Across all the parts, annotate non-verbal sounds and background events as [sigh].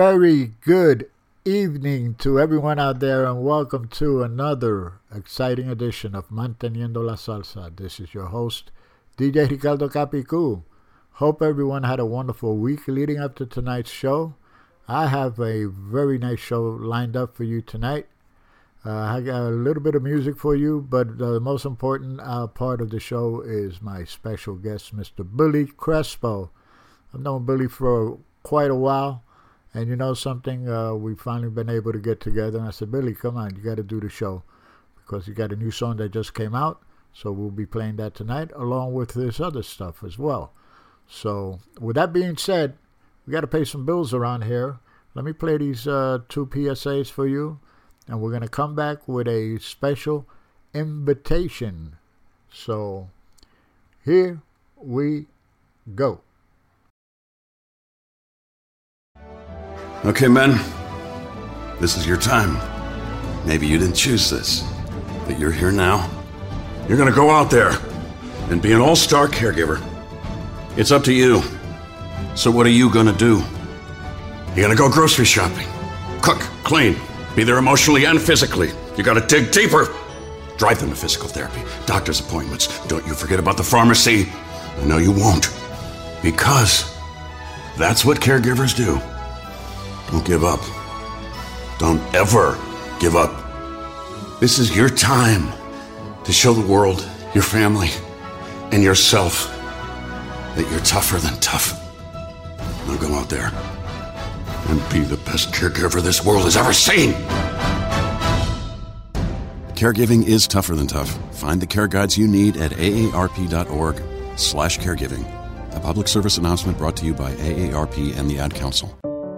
very good evening to everyone out there, and welcome to another exciting edition of Manteniendo la Salsa. This is your host, DJ Ricardo Capicu. Hope everyone had a wonderful week leading up to tonight's show. I have a very nice show lined up for you tonight. Uh, I got a little bit of music for you, but the most important uh, part of the show is my special guest, Mr. Billy Crespo. I've known Billy for quite a while. And you know something? Uh, we've finally been able to get together. And I said, Billy, come on, you got to do the show because you got a new song that just came out. So we'll be playing that tonight along with this other stuff as well. So with that being said, we got to pay some bills around here. Let me play these uh, two PSAs for you, and we're going to come back with a special invitation. So here we go. Okay, men. This is your time. Maybe you didn't choose this, but you're here now. You're gonna go out there and be an all star caregiver. It's up to you. So, what are you gonna do? You're gonna go grocery shopping, cook, clean, be there emotionally and physically. You gotta dig deeper. Drive them to physical therapy, doctor's appointments. Don't you forget about the pharmacy. No, you won't. Because that's what caregivers do. Don't give up. Don't ever give up. This is your time to show the world, your family, and yourself that you're tougher than tough. Now go out there and be the best caregiver this world has ever seen. Caregiving is tougher than tough. Find the care guides you need at aarp.org slash caregiving. A public service announcement brought to you by AARP and the Ad Council.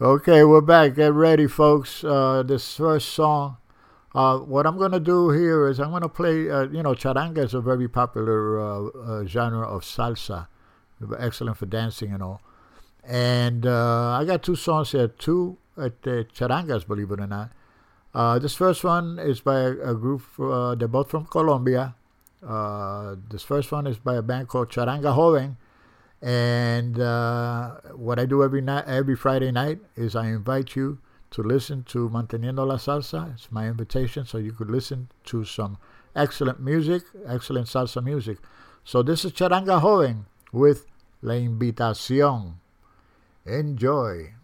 Okay, we're back. Get ready, folks. Uh, this first song. Uh, what I'm going to do here is I'm going to play, uh, you know, charanga is a very popular uh, uh, genre of salsa, excellent for dancing and all. And uh, I got two songs here, two uh, charangas, believe it or not. This first one is by a, group, they're both from Colombia. This first one is by a band called Charanga Joven. And uh, what I do every night, every Friday night, is I invite you to listen to Manteniendo la Salsa. It's my invitation so you could listen to some excellent music, excellent salsa music. So this is Charanga Joven with La Invitación. Enjoy.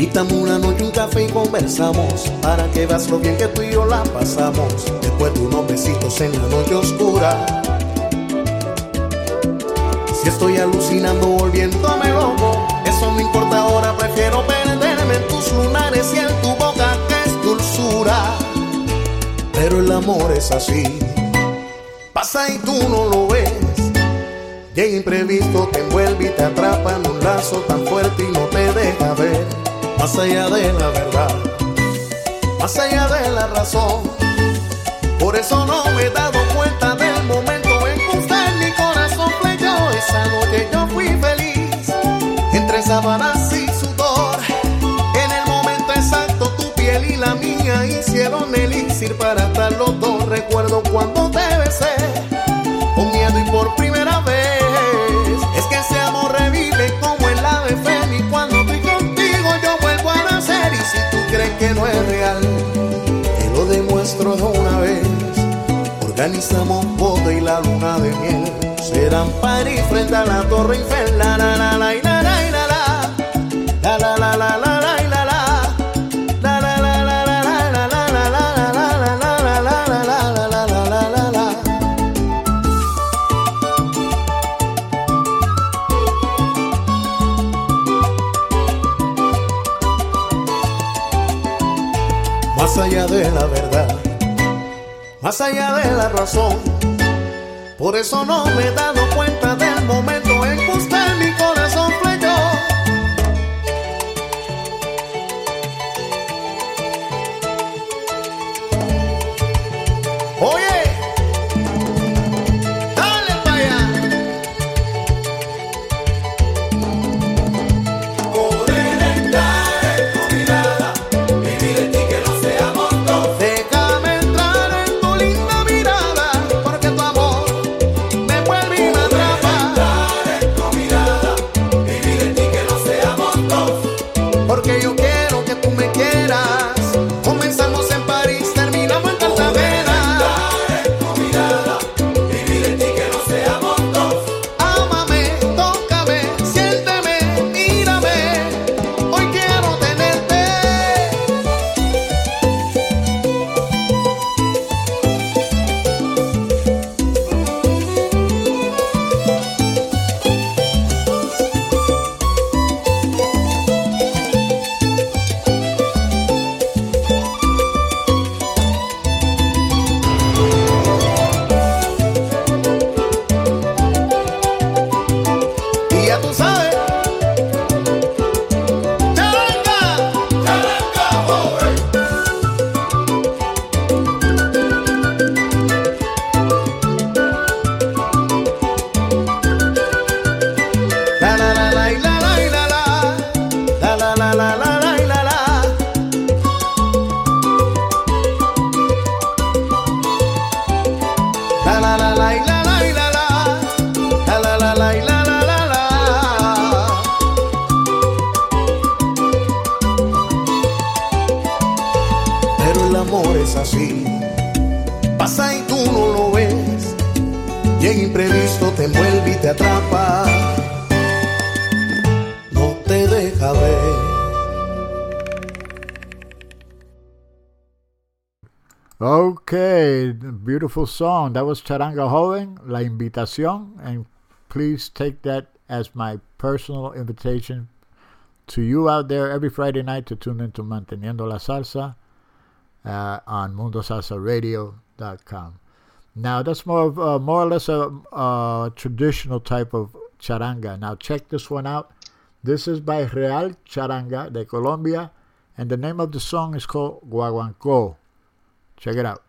Invítame una noche un café y conversamos Para que veas lo bien que tú y yo la pasamos. Después de unos besitos en la noche oscura. Si estoy alucinando volviéndome loco Eso no importa ahora, prefiero perderme en tus lunares y en tu boca que es dulzura. Pero el amor es así. Pasa y tú no lo ves. Y imprevisto te envuelve y te atrapa en un lazo tan fuerte y no te deja ver más allá de la verdad, más allá de la razón. Por eso no me he dado cuenta del momento en que usted mi corazón flechó. Esa noche yo fui feliz, entre sábanas y sudor. En el momento exacto tu piel y la mía hicieron elixir para estar los dos. Recuerdo cuando pisamos bote y la luna de miel. Serán París frente a la torre Eiffel. La la la la y la la y la la. La la la la la. Más allá de la verdad allá de la razón. Por eso no me he dado cuenta del momento song. That was Charanga Joven, La Invitación. And please take that as my personal invitation to you out there every Friday night to tune into Manteniendo la Salsa uh, on MundoSalsaRadio.com. Now, that's more of uh, more or less a, a traditional type of charanga. Now, check this one out. This is by Real Charanga de Colombia, and the name of the song is called Guaguancó. Check it out.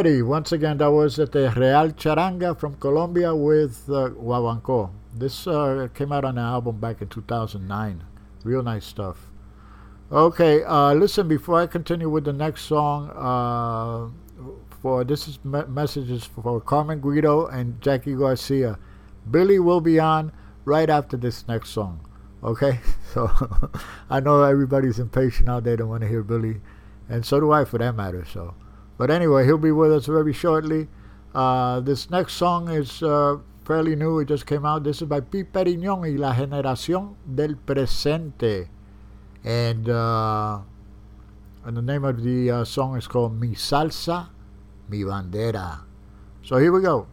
Alrighty, once again, that was at the Real Charanga from Colombia with uh. This uh, came out on an album back in 2009. Real nice stuff. Okay, uh, listen, before I continue with the next song, uh, for this is me- messages for Carmen Guido and Jackie Garcia. Billy will be on right after this next song. Okay, [laughs] so [laughs] I know everybody's impatient out there to want to hear Billy, and so do I for that matter. So. But anyway, he'll be with us very shortly. Uh, this next song is uh, fairly new. It just came out. This is by Pete Perignon y La Generación del Presente. And, uh, and the name of the uh, song is called Mi Salsa, Mi Bandera. So here we go.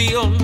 El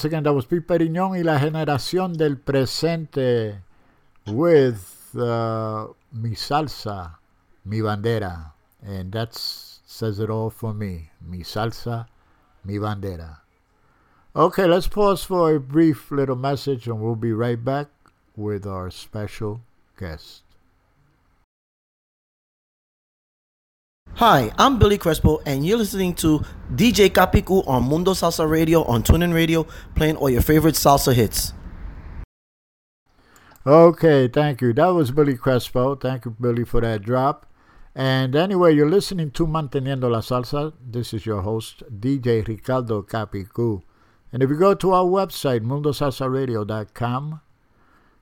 once again, that was Pete Perignon y la generación del presente with uh, Mi Salsa, Mi Bandera. And that says it all for me. Mi Salsa, Mi Bandera. Okay, let's pause for a brief little message and we'll be right back with our special guest. Hi, I'm Billy Crespo, and you're listening to DJ Capicu on Mundo Salsa Radio on TuneIn Radio, playing all your favorite salsa hits. Okay, thank you. That was Billy Crespo. Thank you, Billy, for that drop. And anyway, you're listening to Manteniendo la Salsa. This is your host, DJ Ricardo Capicu. And if you go to our website, mundosalsaradio.com,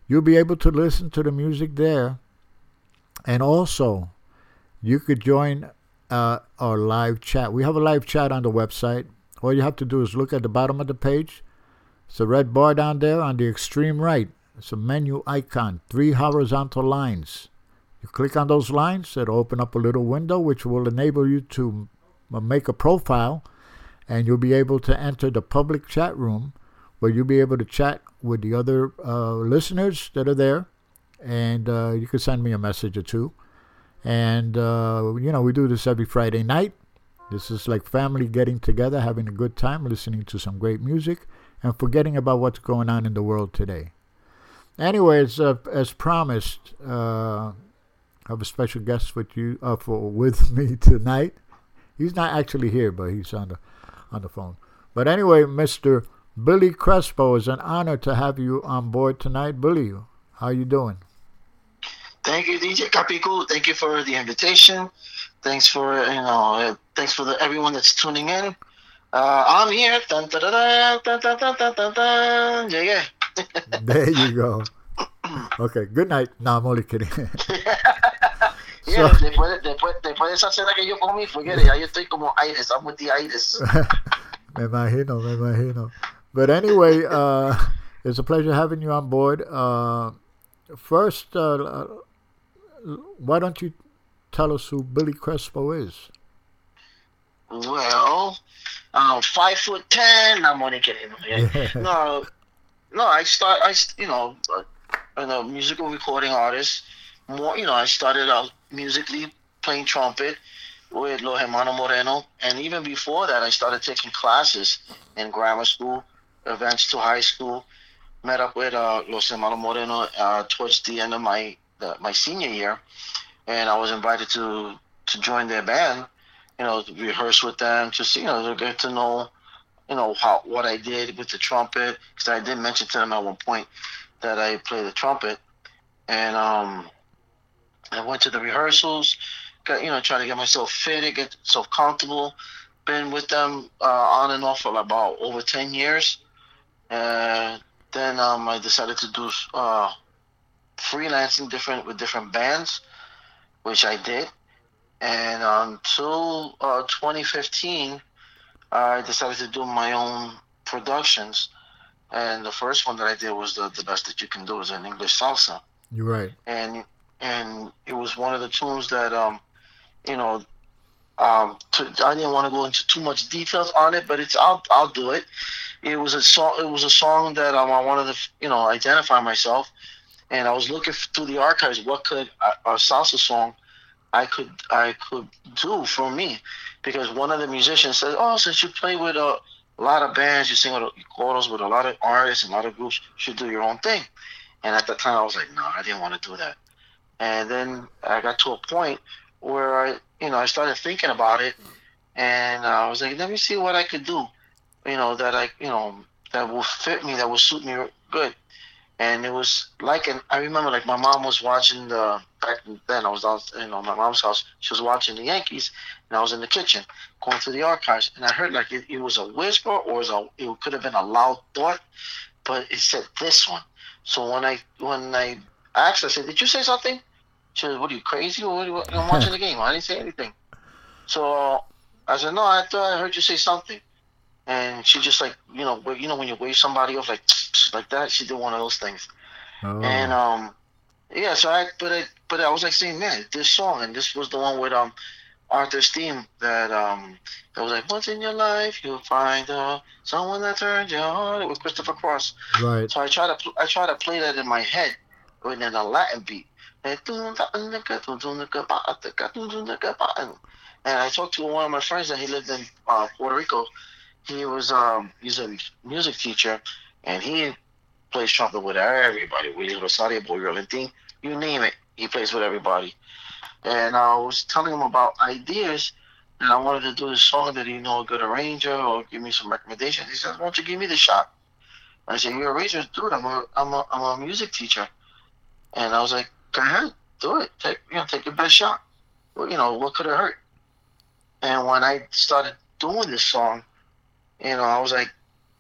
you'll be able to listen to the music there. And also, you could join uh, our live chat. We have a live chat on the website. All you have to do is look at the bottom of the page. It's a red bar down there on the extreme right. It's a menu icon, three horizontal lines. You click on those lines, it'll open up a little window which will enable you to make a profile and you'll be able to enter the public chat room where you'll be able to chat with the other uh, listeners that are there and uh, you can send me a message or two. And, uh, you know, we do this every Friday night. This is like family getting together, having a good time, listening to some great music, and forgetting about what's going on in the world today. Anyways, uh, as promised, uh, I have a special guest with you uh, for with me [laughs] tonight. He's not actually here, but he's on the on the phone. But anyway, Mr. Billy Crespo, it's an honor to have you on board tonight. Billy, how you doing? Thank you, DJ Capicu. Thank you for the invitation. Thanks for you know. Thanks for the, everyone that's tuning in. Uh, I'm here. Dun, there you go. Okay, good night. No, I'm only kidding. [laughs] yeah, so, después, después, después, de esa cena que yo comí, forget it, ya yo estoy como aires, I'm with the aires. [laughs] me imagino, me imagino. But anyway, uh, it's a pleasure having you on board. Uh, first, uh, why don't you tell us who Billy Crespo is? Well, um, five foot ten. I'm only kidding. No, no. I start. I you know, uh, I'm a musical recording artist. More, you know, I started out musically playing trumpet with Lo Hermano Moreno, and even before that, I started taking classes in grammar school, events to high school. Met up with uh, Los Hermano Moreno uh, towards the end of my the, my senior year, and I was invited to to join their band you know, rehearse with them, just you know, to get to know, you know, how what I did with the trumpet. Because I did mention to them at one point that I play the trumpet, and um, I went to the rehearsals, got you know, trying to get myself fitted, get myself comfortable. Been with them uh, on and off for about over ten years. Uh, then um, I decided to do uh, freelancing different with different bands, which I did. And until uh, 2015 i decided to do my own productions. And the first one that i did was the, the best that you can do is an english salsa. You're right. and and it was one of the tunes that um you know um to, i didn't want to go into too much details on it but it's i'll i'll do it. It was a song it was a song that um, i wanted to you know identify myself and I was looking through the archives. What could a, a salsa song I could I could do for me? Because one of the musicians said, "Oh, since you play with a, lot of bands, you sing with choros with a lot of artists and a lot of groups, you should do your own thing." And at the time, I was like, "No, I didn't want to do that." And then I got to a point where I, you know, I started thinking about it, and I was like, "Let me see what I could do." You know that I, you know, that will fit me, that will suit me good and it was like an I remember like my mom was watching the back then I was down you know my mom's house she was watching the Yankees and I was in the kitchen going through the archives and I heard like it, it was a whisper or it, was a, it could have been a loud thought but it said this one. So when I when I asked I said did you say something? She said what are you crazy? What you, I'm watching the [laughs] game. I didn't say anything. So I said no I thought I heard you say something and she just like you know you know when you wave somebody off like [tsk] like that she did one of those things Oh. and um yeah so I but I but I was like saying man this song and this was the one with um Arthur's Theme that um that was like once in your life you'll find uh someone that turns your heart with Christopher Cross Right. so I try to I try to play that in my head with in a Latin beat and I talked to one of my friends that he lived in uh, Puerto Rico he was um he's a music teacher and he plays trumpet with everybody. Willie Rosario Boy Valentin you name it he plays with everybody. And I was telling him about ideas and I wanted to do this song that you know a good arranger or give me some recommendations. He says why don't you give me the shot? I said you're a arranger dude I'm a I'm a I'm a music teacher. And I was like go ahead do it. Take you know take your best shot. Well, you know what could it hurt? And when I started doing this song you know, I was like,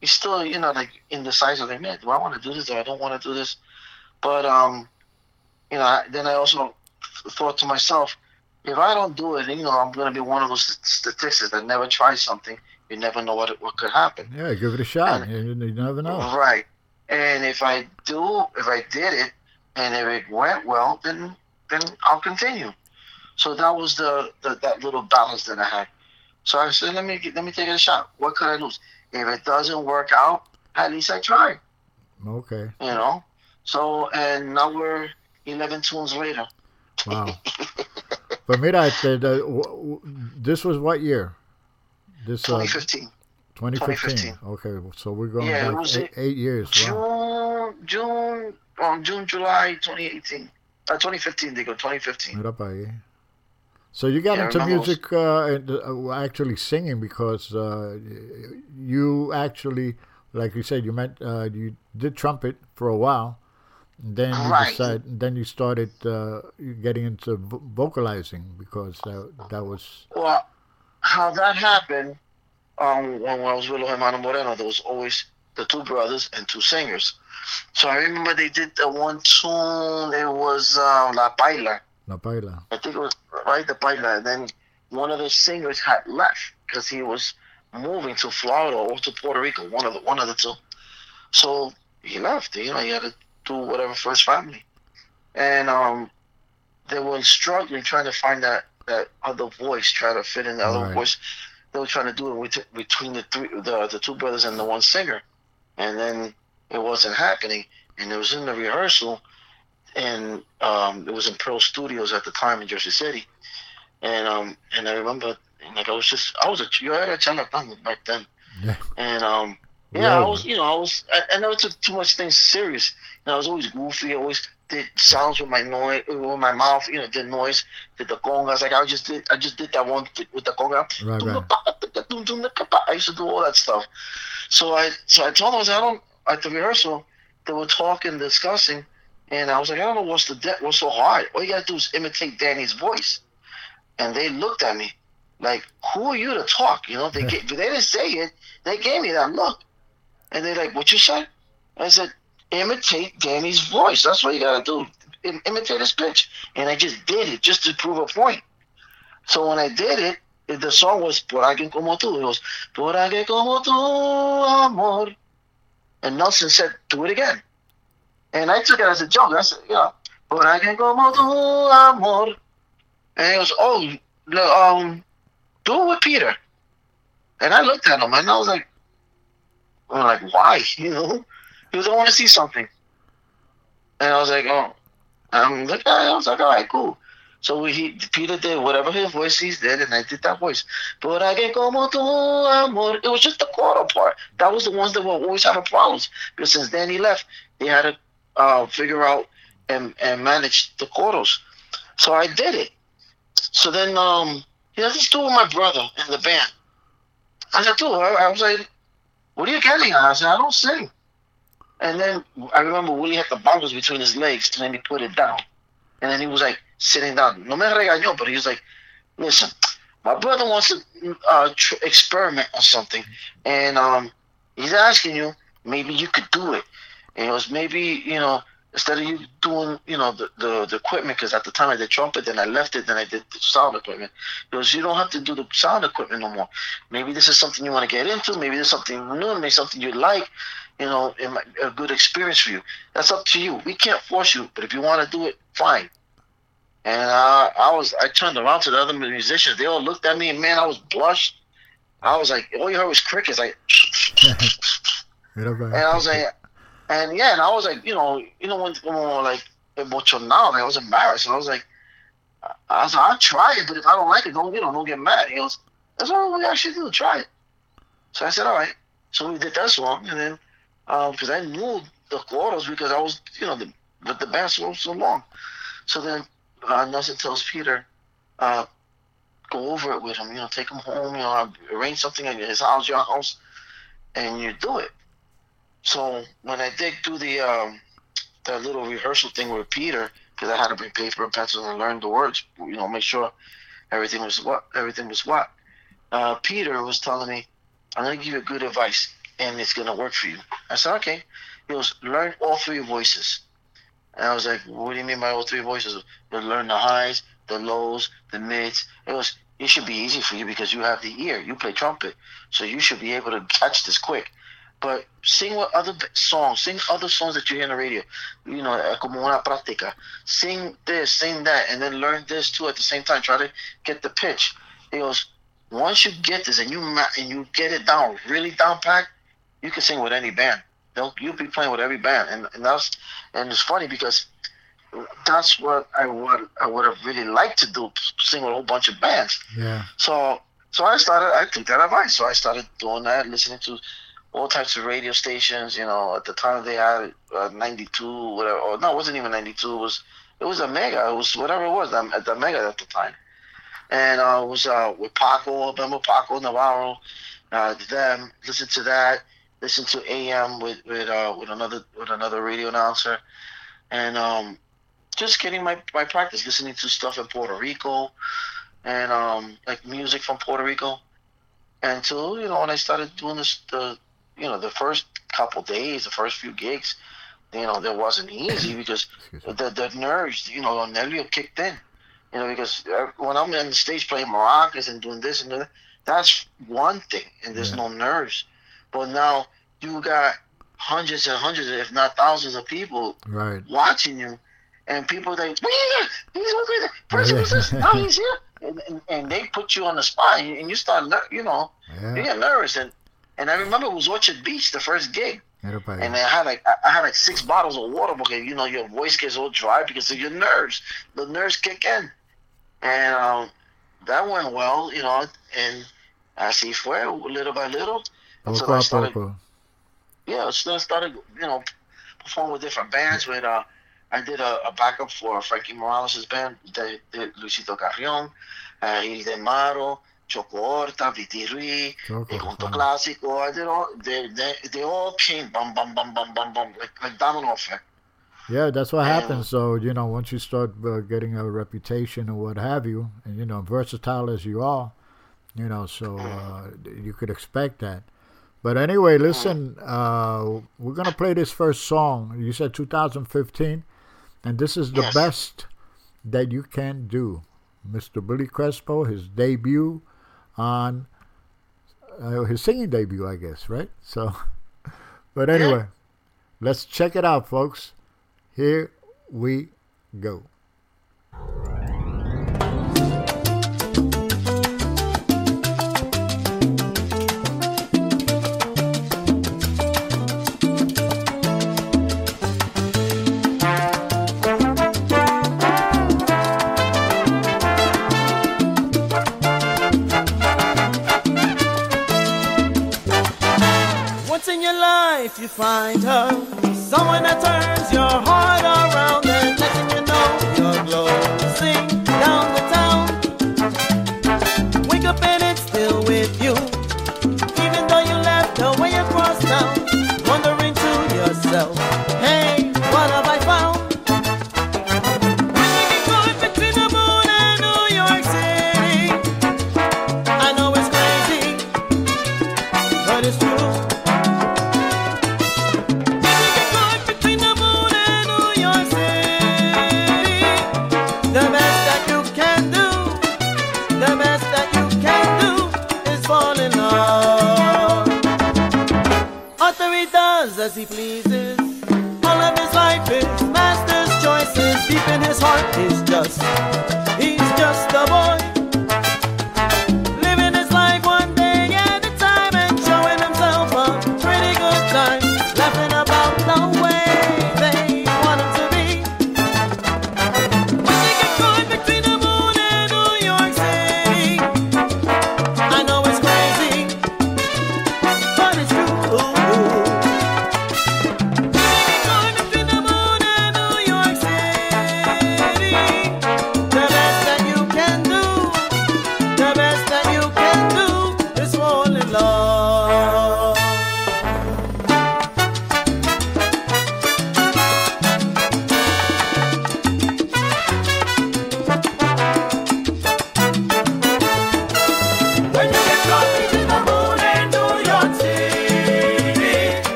you still, you know, like indecisive. Like, man, do I want to do this or I don't want to do this? But, um, you know, I, then I also thought to myself, if I don't do it, you know, I'm going to be one of those statistics that never try something. You never know what what could happen. Yeah, give it a shot. You, you never know. Right. And if I do, if I did it, and if it went well, then then I'll continue. So that was the, the that little balance that I had. So I said, let me let me take it a shot. What could I lose? If it doesn't work out, at least I tried. Okay. You know. So and now we're eleven tunes later. Wow. [laughs] but mira, este, the, w- w- this was what year? This uh, 2015. 2015. Okay, so we're going Yeah, it was eight, eight years. Wow. June, June, um, June, July, 2018. Uh, 2015, they go 2015. Mira pa ahí. So you got Yeah, into music, uh, and, uh, actually singing because uh, you actually, like you said, you met, uh, you did trumpet for a while. And then you Right. decided, then you started uh, getting into vo- vocalizing because that, that was Well, how that happened, um, when I was with Los Hermanos Moreno, there was always the two brothers and two singers. So I remember they did the one tune, it was um, La Baila. La Paila. I think it was right the Baila. And then one of the singers had left because he was moving to Florida or to Puerto Rico, one of the one of the two. So he left. You know, he had to do whatever for his family, and um, they were struggling trying to find that that other voice, trying to fit in the other Right. voice. They were trying to do it with, between the three, the the two brothers and the one singer, and then it wasn't happening. And it was in the rehearsal, and um, it was in Pearl Studios at the time in Jersey City, and um, and I remember, like I was just, I was a, you had a charlatan back then, Yeah. and um, We yeah, I was, you know, I was, I, I never took too much things serious. You know, I was always goofy. I always did sounds with my noise, with my mouth. You know, did noise, did the congas. Like I just did, I just did that one th- with the conga. Right, right. I used to do all that stuff. So I, so I told them, I, said, I don't. At the rehearsal, they were talking, discussing, and I was like, I don't know what's the de- what's so hard. All you gotta do is imitate Danny's voice. And they looked at me like, "Who are you to talk?" You know, they [laughs] gave, they didn't say it. They gave me that look, and they're like, "What you say?" I said, "Imitate Danny's voice. That's what you gotta do. Im- imitate his pitch." And I just did it just to prove a point. So when I did it, it- the song was "Por alguien como tú." It goes "Por alguien como tú, amor," and Nelson said, "Do it again." And I took it as a joke. I said, "Yeah, por alguien como tú, amor." And he goes, "Oh, no, um, do it with Peter." And I looked at him and I was like, I'm like, why? [laughs] You know? He goes, I want to see something. And I was like, oh, I'm like, I was like, all right, cool. So we, he, Peter did whatever his voice he did, and I did that voice. But I get como tu amor. It was just the quarter part. That was the ones that were always having problems. Because since Danny left, they had to uh, figure out and, and manage the quarters. So I did it. So then, um, he has to do with my brother in the band. I said, dude, I, I was like, what are you getting? at?" I said, I don't sing. And then I remember Willie had the bongos between his legs, and then he put it down. And then he was like sitting down. No me regañó, but he was like, listen, my brother wants to uh, tr- experiment on something, and um, he's asking you, maybe you could do it. And it was maybe, you know, instead of you doing, you know, the, the, the equipment, because at the time I did trumpet, then I left it, then I did the sound equipment. Because you don't have to do the sound equipment no more. Maybe this is something you want to get into. Maybe there's something new, maybe something you like. You know, it might a good experience for you. That's up to you. We can't force you, but if you want to do it, fine. And uh, I was, I turned around to the other musicians. They all looked at me, and man, I was blushed. I was like, all you heard was crickets, like, [laughs] [laughs] and I was like, and yeah, and I was like, you know, you know when like emocionado, like, emotional, I was embarrassed, and I was like, I was like, I'll try it, but if I don't like it, don't you know, don't get mad. He goes, that's all we actually do, try it. So I said, all right. So we did that song, and then because I knew the chorus because I was, you know, the but the band was so long. So then uh, Nelson tells Peter, uh, go over it with him, you know, take him home, you know, arrange something at his house, your house, and you do it. So when I did do the um, that little rehearsal thing with Peter, because I had to bring paper and pencils and learn the words, you know, make sure everything was what everything was what. Uh, Peter was telling me, "I'm gonna give you good advice, and it's gonna work for you." I said, "Okay." He goes, "Learn all three voices." And I was like, "What do you mean by all three voices?" You learn the highs, the lows, the mids. It was. It should be easy for you because you have the ear. You play trumpet, so you should be able to catch this quick but sing what other songs, sing other songs that you hear on the radio. You know, eh, como una práctica. Sing this, sing that, and then learn this too at the same time. Try to get the pitch. He goes, once you get this and you and you get it down really down packed, you can sing with any band. They'll, you'll be playing with every band, and and that's and it's funny because that's what I would I would have really liked to do, sing with a whole bunch of bands. Yeah. So so I started. I took that advice. So I started doing that, listening to all types of radio stations. You know, at the time they had uh, 92, whatever. Or no, it wasn't even 92. It was it was a mega. It was whatever it was um, at the mega at the time. And uh, it was uh, with Paco. Remember Paco Navarro? Uh, them. Listen to that. Listen to AM with with uh, with another with another radio announcer, and um, just getting my my practice. Listening to stuff in Puerto Rico, and um, like music from Puerto Rico until you know when I started doing this the you know the first couple days the first few gigs you know that wasn't easy because the the nerves you know nervio kicked in you know because uh, when I'm on the stage playing maracas and doing this and that that's one thing and there's no nerves. But now you got hundreds and hundreds if not thousands of people Right. watching you and people like "Wait, he's over there person was this? [laughs] Now he's here. And, and, and they put you on the spot and you, start you know Yeah. you get nervous and and I remember it was Orchard Beach the first gig and. I had like I- I had like six bottles of water because you know your voice gets all dry because of your nerves the nerves kick in and um that went well you know and así fue little by little until I started poco. yeah, so I started, you know, performing with different bands. With uh, I did a, a backup for Frankie Morales' band, de, de Luisito Carrión, uh, Iris de Maro, Choco Orta, Viti Ruiz, Choco, El Junto wow. Clásico. I did all. They, they, they all came, bum bum bum bum bum bum, like like domino effect. Yeah, that's what Yeah. happens. So you know, once you start uh, getting a reputation and what have you, and you know, versatile as you are, you know, so uh, you could expect that. But anyway, listen, uh, we're gonna play this first song. You said 2015, and this is the Yes. best that you can do, Mr. Billy Crespo, his debut on uh, his singing debut, I guess, right? So, [laughs] but anyway, let's check it out, folks. Here we go. You find her. Someone that turns your heart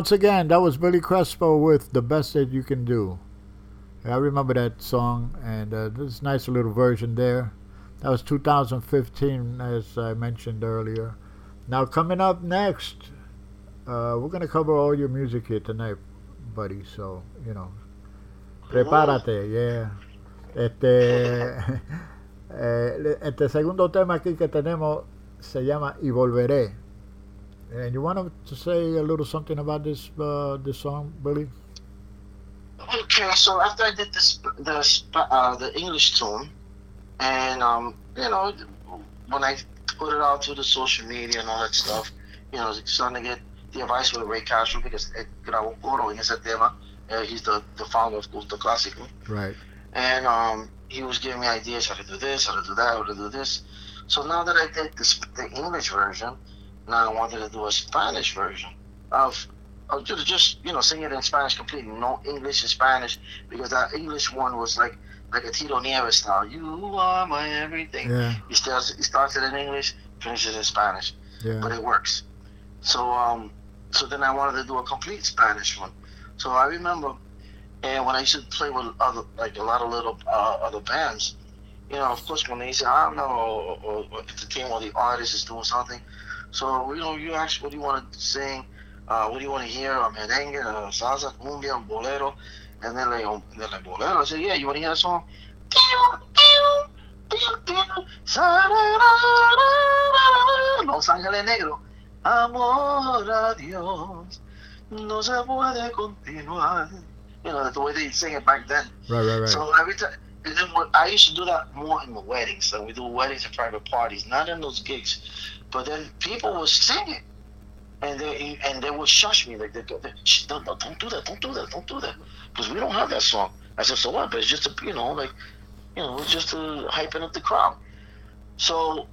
once again, that was Billy Crespo with The Best That You Can Do. I remember that song, and uh, this nice little version there. That was 2015, as I mentioned earlier. Now, coming up next, uh, we're going to cover all your music here tonight, buddy. So, you know, prepárate, yeah. Este, [laughs] eh, este segundo tema aquí que tenemos se llama Y Volveré. And you want to say a little something about this uh, this song, Billy? Okay, so after I did this, the uh, the English tune, and um, you know, when I put it out to the social media and all that stuff, you know, it's starting to get the advice with Ray Castro because grabó coro en ese tema. Uh, he's the, the founder of Gusto Clásico. Right. And um, he was giving me ideas how to do this, how to do that, how to do this. So now that I did this, the English version, now I wanted to do a Spanish version of, of just, just you know sing it in Spanish completely, no English and Spanish, because that English one was like like a Tito Nieves style. You are my everything. Yeah. He starts he starts it in English, finishes in Spanish, Yeah. but it works. So um, so then I wanted to do a complete Spanish one. So I remember, and when I used to play with other like a lot of little uh, other bands, you know, of course when they say I don't know, or, or, or if the team or the artist is doing something, so you know you ask what do you want to sing, uh, what do you want to hear, a merengue, uh, salsa, cumbia, bolero, and then like, um, then like bolero. I said, yeah, you want to hear a song? Los Ángeles Negros. Amor a Dios, no se puede continuar. You know, the way they sing it back then. Right, right, right. So every time, and then what, I used to do that more in the weddings. So we do weddings and private parties, not in those gigs. But then people would sing it, and they and they would shush me like they they, "Shh, don't, don't don't that, don't do that, don't do that, because we don't have that song. I said, so what? But it's just a, you know, like, you know, it's just uh, hyping up the crowd. So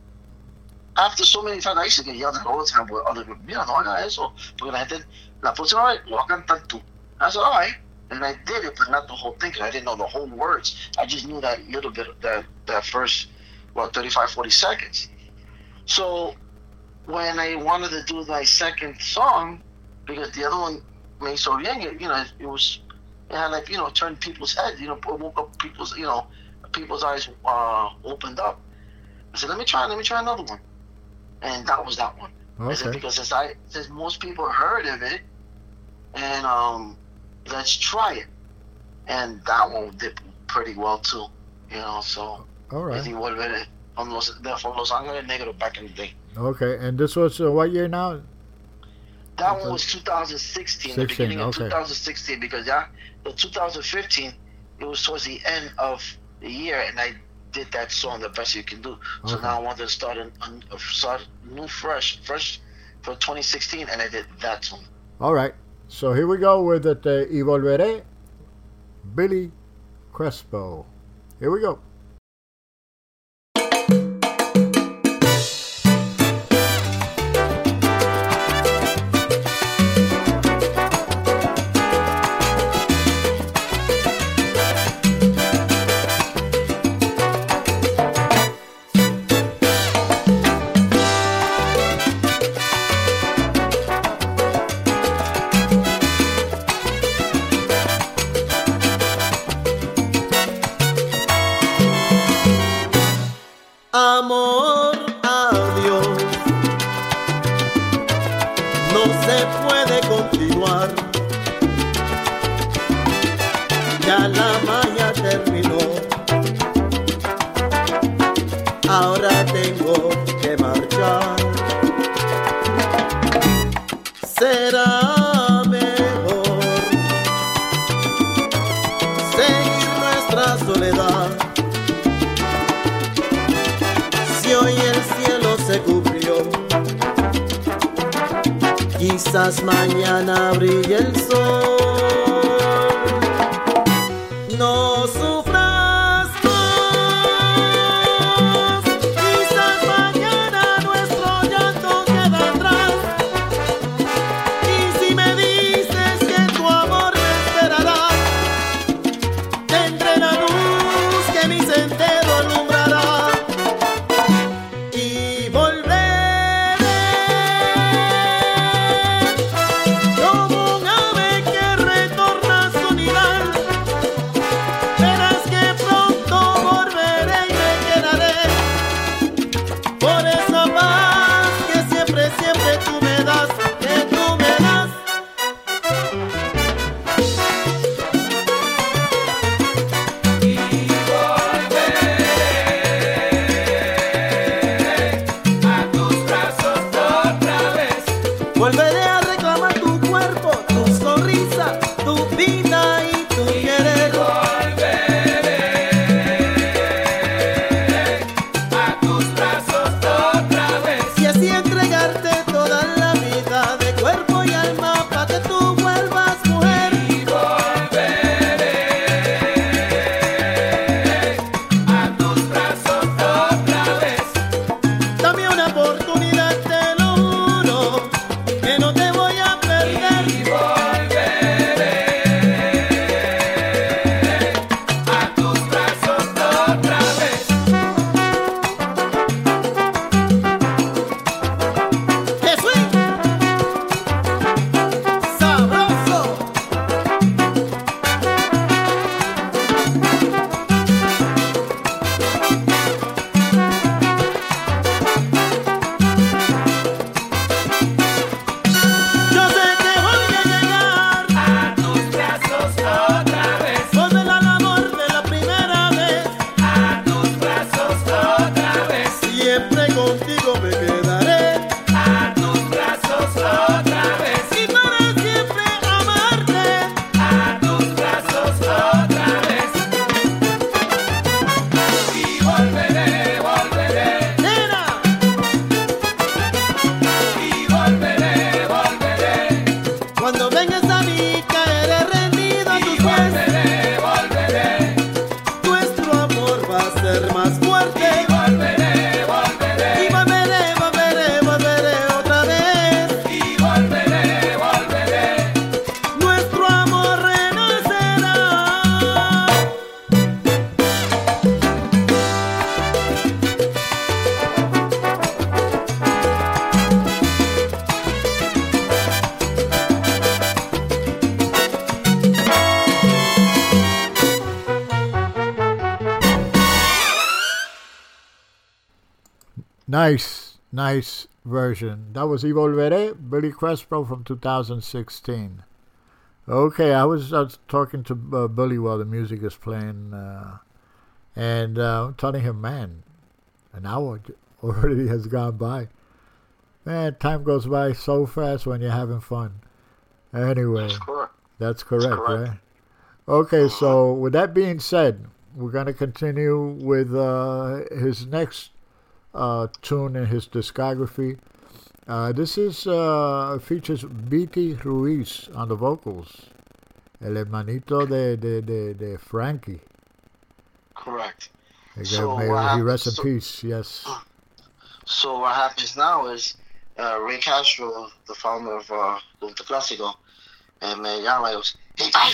after so many times, I used to get yelled at all the time with other groups. Mira, no haga eso, porque la gente, la próxima vez lo va a cantar tú. I said, all right. And I did it, but not the whole thing, I didn't know the whole words. I just knew that little bit, that, that first, well, 35, 40 seconds. So when I wanted to do my second song, because the other one, Me So it, you know, it was, it had like, you know, turned people's heads, you know, woke up people's, you know, people's eyes uh, opened up. I said, let me try, let me try another one. And that was that one. I said, because since I, since most people heard of it, and um, let's try it. And that one did pretty well too, you know, so. All right. Y volver from Los, from Los Angeles Negro back in the day. Okay. And this was uh, what year now? That one was 2016, the 16, beginning of okay. 2016, because yeah, the 2015, it was towards the end of the year, and I did that song, The Best You Can Do. So Okay. now I wanted to start a, a, start new, fresh, fresh for 2016, and I did that song. All right. So here we go with it. Uh, y volveré. Billy Crespo. Here we go. Version. That was Y Volveré, Billy Crespo from 2016. Okay, I was, I was talking to uh, Billy while the music is playing, uh, and uh, telling him, man, an hour [laughs] already has gone by. Man, time goes by so fast when you're having fun. Anyway, That's correct. that's correct, correct. right? Okay, so with that being said, we're going to continue with uh, his next uh, tune in his discography. Uh, this is uh, features Viti Ruiz on the vocals, el hermanito de, de, de, de Frankie. Correct. So may what he rest in so- peace. Yes. So what happens now is uh, Ray Castro, the founder of uh, Clásico, and y goes, hey, bye.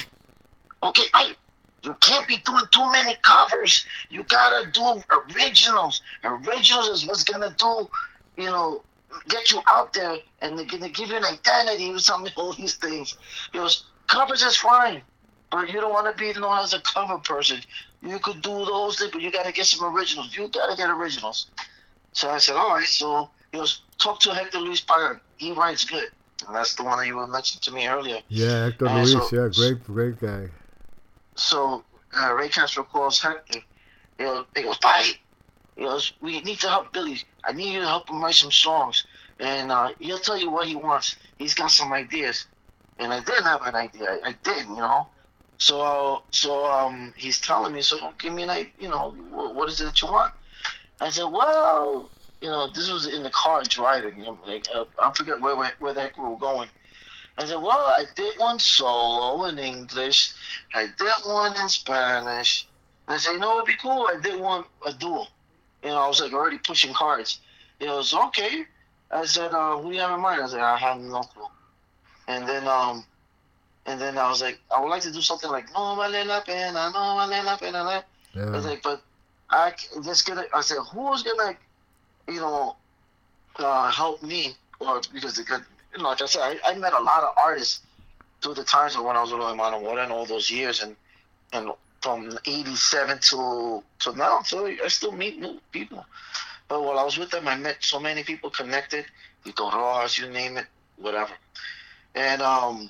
Okay, bye. You can't be doing too many covers. You gotta do originals. Originals is what's gonna do, you know, get you out there and they're gonna give you an identity or something, [laughs] all these things. He goes, covers is fine, but you don't wanna be known as a cover person. You could do those things, but you gotta get some originals. You gotta get originals. So I said, all right. So he goes, talk to Hector Luis Pagan. He writes good. And that's the one that you were mentioned to me earlier. Yeah, Hector Uh, Luis. so- yeah, great, great guy. So uh, Ray Castro calls Hector. He goes, he goes, bye. He goes, we need to help Billy. I need you to help him write some songs. And uh, he'll tell you what he wants. He's got some ideas. And I didn't have an idea. I, I did, you know. So, so um, he's telling me, so give me an idea, you know, what, is it that you want? I said, well, you know, this was in the car driving. You know, like, uh, I forget where, where, where the heck we were going. I said, well, I did one solo in English. I did one in Spanish. I said, you know, it'd be cool. I did one a duel. You know, I was like already pushing cards. He goes, okay. I said, uh, what do you have in mind? I said, I have no clue. And then, um, and then I was like, I would like to do something like No vale la pena, no vale la pena. I was like, but I just gonna. I said, who's gonna, you know, uh, help me? Or because it could, you know, like I said, I, I met a lot of artists through the times of when I was with Hermano Mora and all those years, and and from '87 to to now, so I still meet new people. But while I was with them, I met so many people connected, You Tito Rojas, you name it, whatever. And um,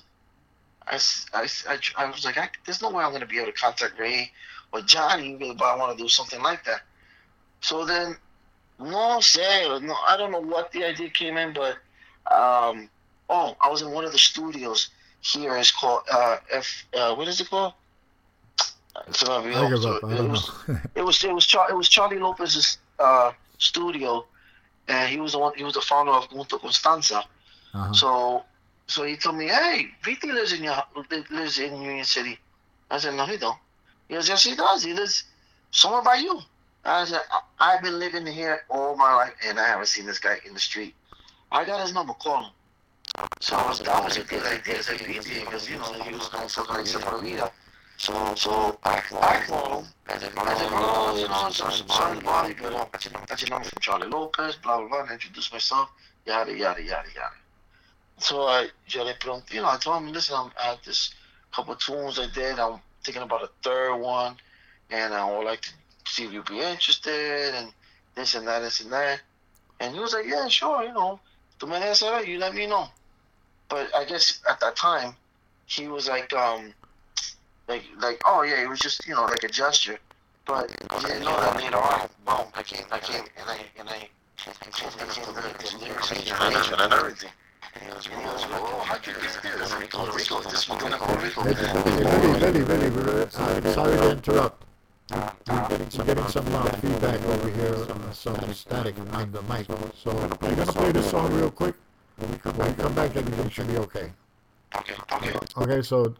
I, I, I I was like, I, there's no way I'm going to be able to contact Ray or Johnny, but I want to do something like that. So then, no say, no, I don't know what the idea came in, but um, oh, I was in one of the studios here. It's called uh, F. Uh, what is it called? It's gonna be I give so it was- [laughs] it was it was Char- it was Charlie Lopez's uh, studio, and he was the one. He was the founder of Punto Constanza. Uh-huh. So so he told me, "Hey, Viti lives in your lives in Union City." I said, "No, he don't." He goes, "Yes, he does. He lives somewhere by you." I said, "I- "I've been living here all my life, and I haven't seen this guy in the street. I got his number. Call him." So I was, that was a good idea. It's like Viti because you know he was going for like some vida. So, so him. I said, oh, you know, so, so, sorry, body, but I'm from Charlie Lopez, blah, blah, blah, and introduce myself, yada, yada, yada, yada. So I, yo le you know, I told him, listen, I'm, had this couple of tunes I did. I'm thinking about a third one, and I would like to see if you'd be interested, and this and that, this and that. And he was like, yeah, sure, you know, tú me dejas you let me know. But I guess at that time, he was like, um, like, like, oh yeah, it was just, you know, like a gesture. But he didn't know that later on, boom, I came, I came, and I, and I Explanation and everything. He goes, oh, how'd you get there? Let me go to Rico. This was gonna go to Rico. Billy, Billy, Billy, we're- I'm sorry to interrupt. We're getting some, getting some uh, feedback over here, uh, some static behind the mic. So we're gonna play this song real quick. When we come back, everything should be okay. Okay, okay. Okay, so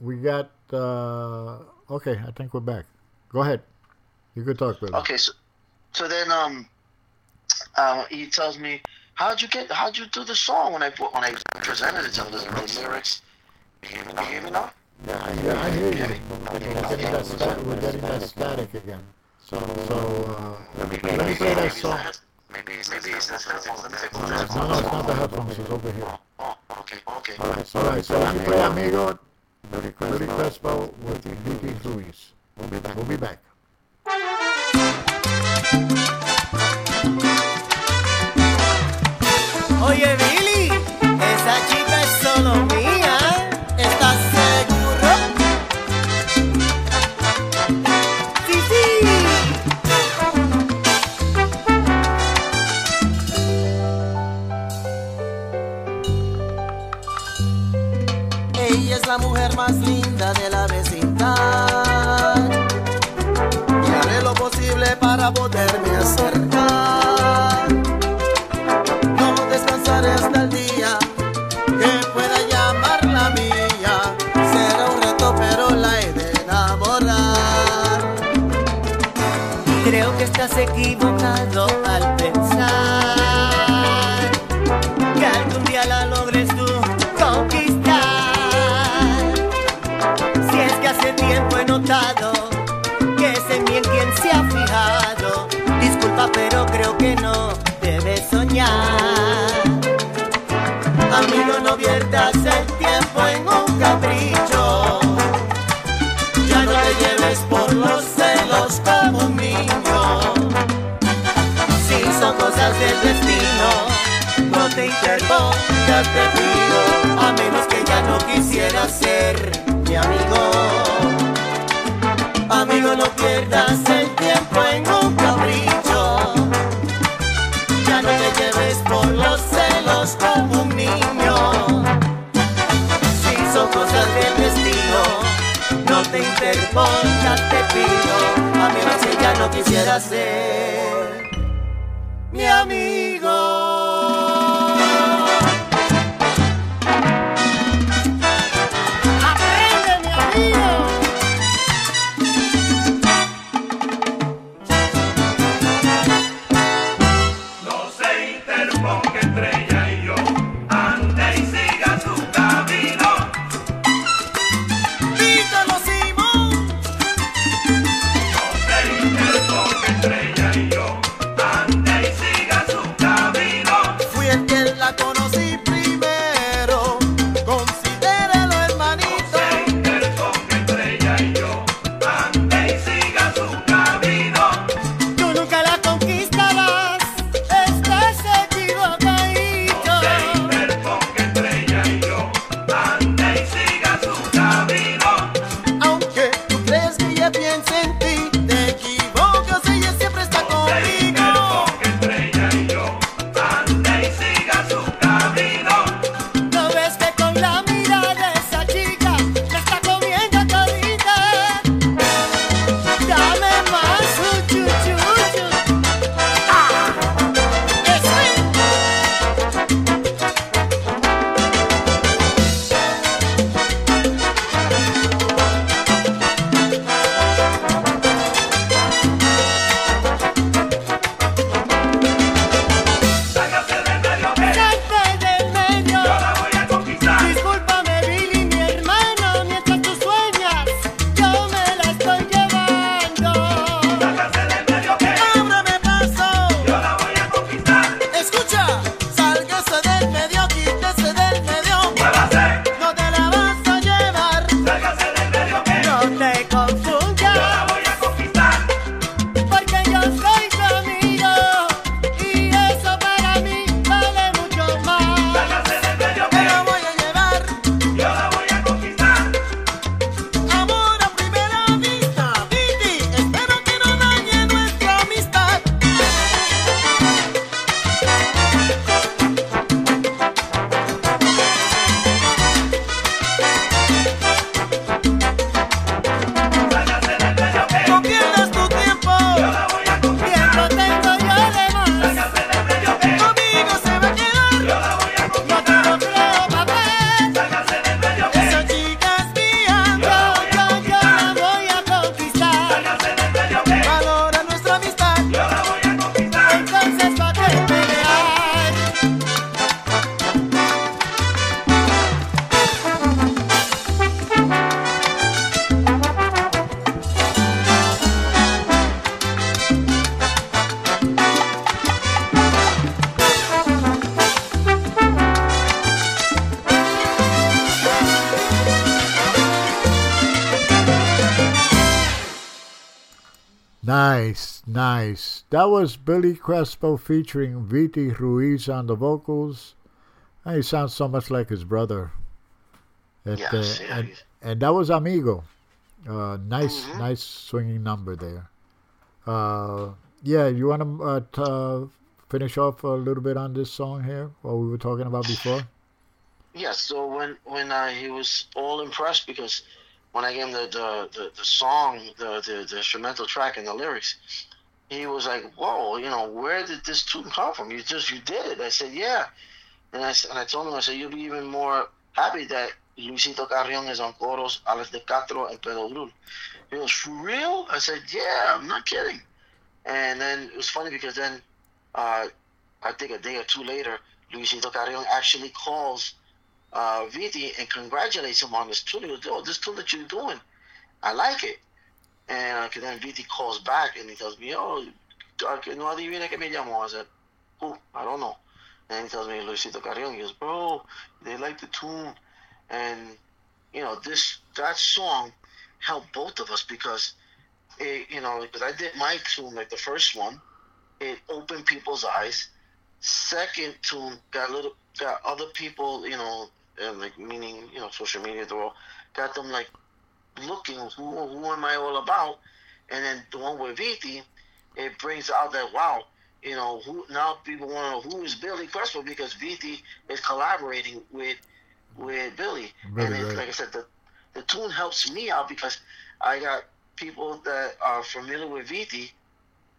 we got. Uh, okay, I think we're back. Go ahead. You could talk, brother. Okay, so so then um, uh, he tells me, how'd you get? How'd you do the song when I put when I presented it to him? The, the lyrics. You hear me now? You hear me now? Yeah, I hear you. We're getting that, sta- we're getting that static again. So, so uh, let me play that song. Maybe it's maybe it's the headphones. Let me take those No, no, it's not the headphones. It's over here. Oh, okay, okay. All right, all right. so let me play Amigo Billy Crespo with Viti Ruiz. We'll be back. We'll be back. Oye, Billy, para poderme acercar. Que no debes soñar. Amigo, no pierdas el tiempo en un capricho. Ya no te lleves por los celos como un niño. Si son cosas del destino, no te interpongas, te pido, a menos que ya no quisiera ser mi amigo. Amigo, no pierdas el tiempo en un capricho. No te lleves por los celos como un niño. Si son cosas del destino, no te interpongas, te pido, a menos que ya no quisiera ser was Billy Crespo featuring Viti Ruiz on the vocals. And he sounds so much like his brother. Yes, uh, yeah, and, and that was Amigo. Uh, nice, Mhm. nice swinging number there. Uh, yeah, you want to uh, t- uh, finish off a little bit on this song here, what we were talking about before? Yes. So when when uh, he was all impressed because when I gave him the the, the, the song, the, the the instrumental track and the lyrics, he was like, "Whoa, you know, where did this tune come from? You just you did it." I said, "Yeah," and I and I told him, I said, "You'll be even more happy that Luisito Carrion is on coros, Alex De Castro, and Pedro Brull." He goes, "For real?" I said, "Yeah, I'm not kidding." And then it was funny because then, uh, I think a day or two later, Luisito Carrion actually calls uh, Viti and congratulates him on this tune. He goes, "Oh, this tune that you're doing, I like it." And then Viti calls back and he tells me, "Oh, no adivina que me llamó." I said, "Who? I don't know." And he tells me Luisito Carrion. He goes, "Bro, they like the tune," and you know this that song helped both of us because it, you know because I did my tune like the first one, it opened people's eyes. Second tune got little got other people, you know, like meaning you know social media, the world, got them like looking who who am I all about, and then the one with Viti, it brings out that wow, you know who now people want to know who is Billy Crespo because Viti is collaborating with with Billy, Really, and right. like I said, the the tune helps me out because I got people that are familiar with Viti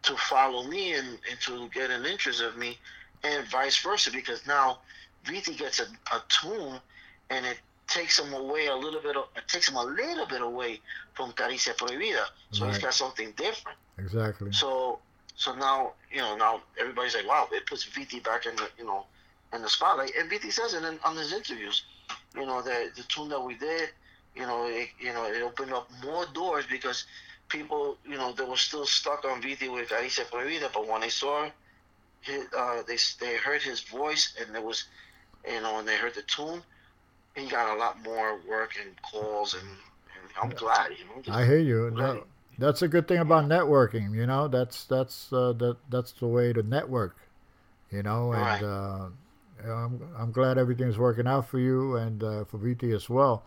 to follow me and, and to get an interest of me and vice versa because now Viti gets a, a tune and it takes him away a little bit of, it takes him a little bit away from Caricia Prohibida so he's Right. got something different Exactly. so so now you know now everybody's like wow it puts Viti back in the you know in the spotlight and Viti says it in, on his interviews you know the the tune that we did you know it, you know it opened up more doors because people you know they were still stuck on Viti with Caricia Prohibida but when they saw his, uh, they they heard his voice and there was you know and they heard the tune he got a lot more work and calls and, and I'm glad you know I hear you. That's a good thing about networking. You know, that's that's uh, that that's the way to network. You know, Right. and uh, I'm I'm glad everything's working out for you and uh, for Viti as well.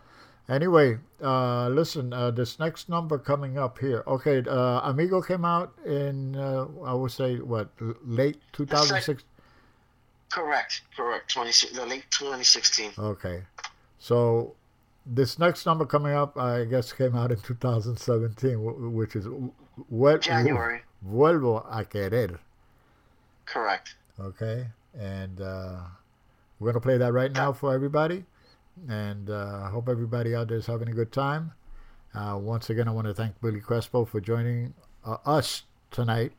Anyway, uh, listen, uh, this next number coming up here. Okay, uh, Amigo came out in uh, I would say what late 2006. correct correct 20 the late 2016 Okay, so this next number coming up, I guess, came out in 2017, which is what January. Vuelvo a querer. correct Okay, and uh, we're gonna play that right now for everybody, and uh, I hope everybody out there is having a good time. Uh, once again, I want to thank Billy Crespo for joining uh, us tonight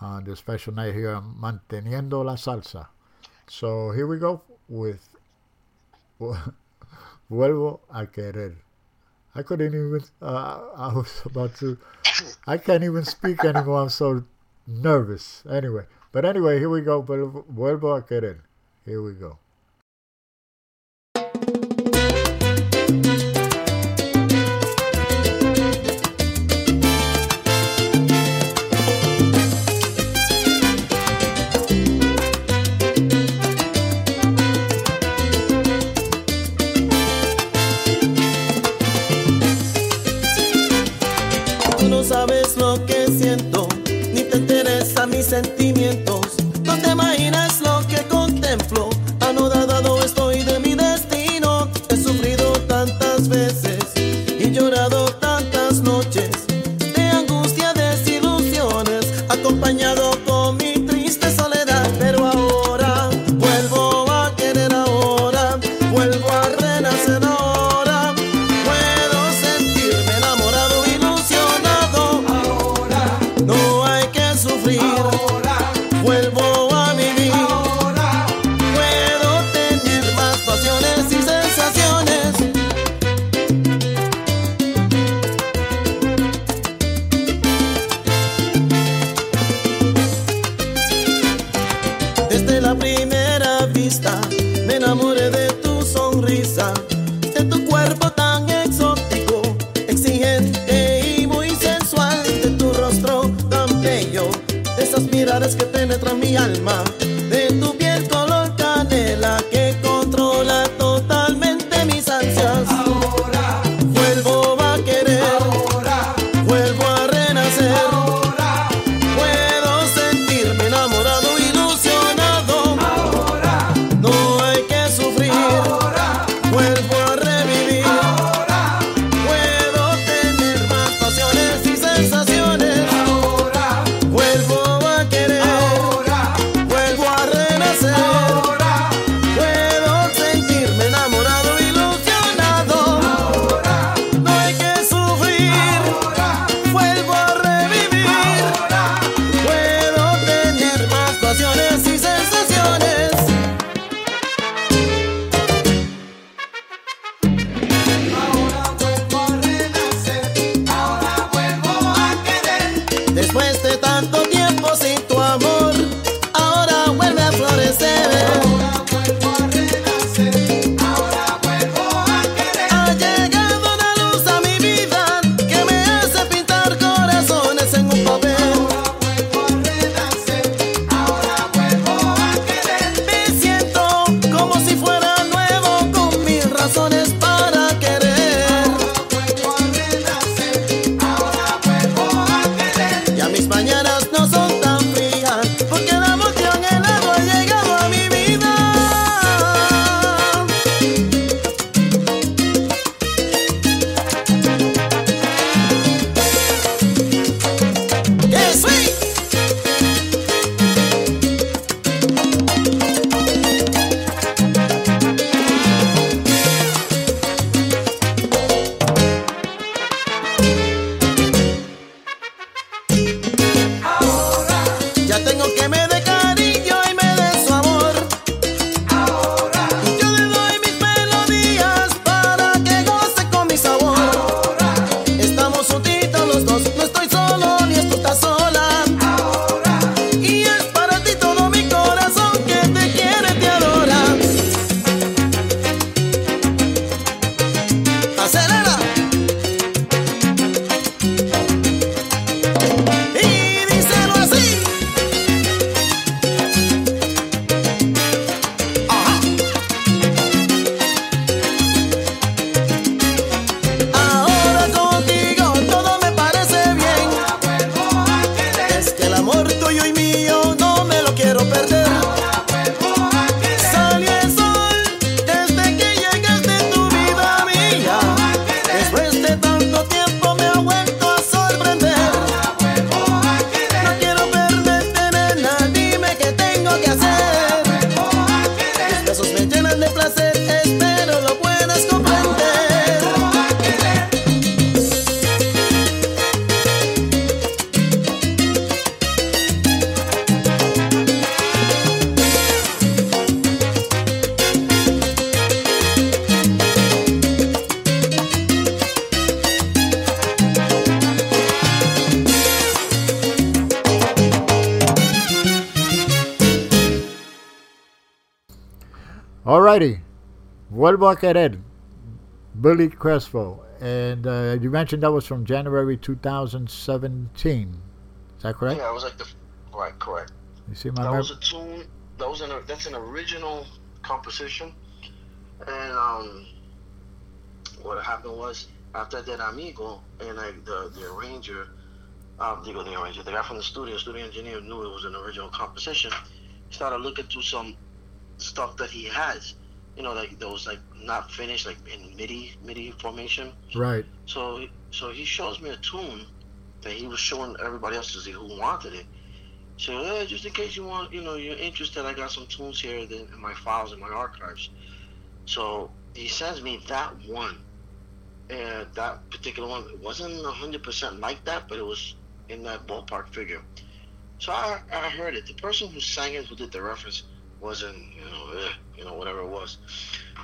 on this special night here on Manteniendo la Salsa. So here we go with [laughs] Vuelvo a querer. I couldn't even. Uh, I was about to. I can't even speak anymore. I'm so nervous. Anyway, but anyway, here we go. Vuelvo vuelvo a querer. Here we go. Alrighty. Vuelvo a querer. Billy Crespo. And uh, you mentioned that was from January 2017. Is that correct? Yeah, it was like the right, correct. You see my that was a tune. That was an that's an original composition, and um, what happened was after I did Amigo, and like the the arranger, um, digo the arranger, the guy from the studio, studio engineer knew it was an original composition. He started looking through some stuff that he has, you know, like those like not finished, like in MIDI MIDI formation. Right. So so he shows me a tune that he was showing everybody else to see who wanted it. So eh, just in case you want, you know, you're interested, I got some tunes here in my files in my archives. So he sends me that one, and that particular one it wasn't hundred percent like that, but it was in that ballpark figure. So I, I heard it. The person who sang it, who did the reference, wasn't you know, eh, you know whatever it was.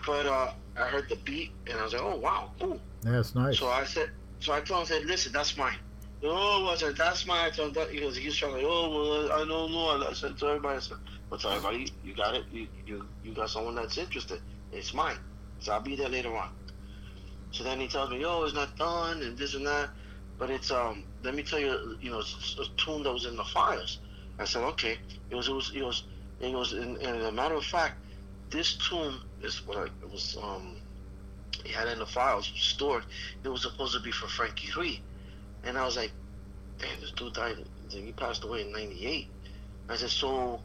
But uh, I heard the beat, and I was like, oh wow, cool. Yeah, it's nice. So I said, so I told him, I said, listen, that's mine. Oh, I said, that's mine. I told him that because he was trying like, oh, well, I don't know. I said to everybody, I said, but to everybody, you got it. You, you, you got someone that's interested. It's mine. So I'll be there later on. So then he tells me, oh, it's not done and this and that. But it's um, let me tell you, you know, it's a tune that was in the files. I said, okay. It was, it was, it was, it was. And, and as a matter of fact, this tune is what I, it was. Um, he had in the files stored. It was supposed to be for Frankie Ruiz, and I was like, damn, this dude died. He passed away in '98. I said, so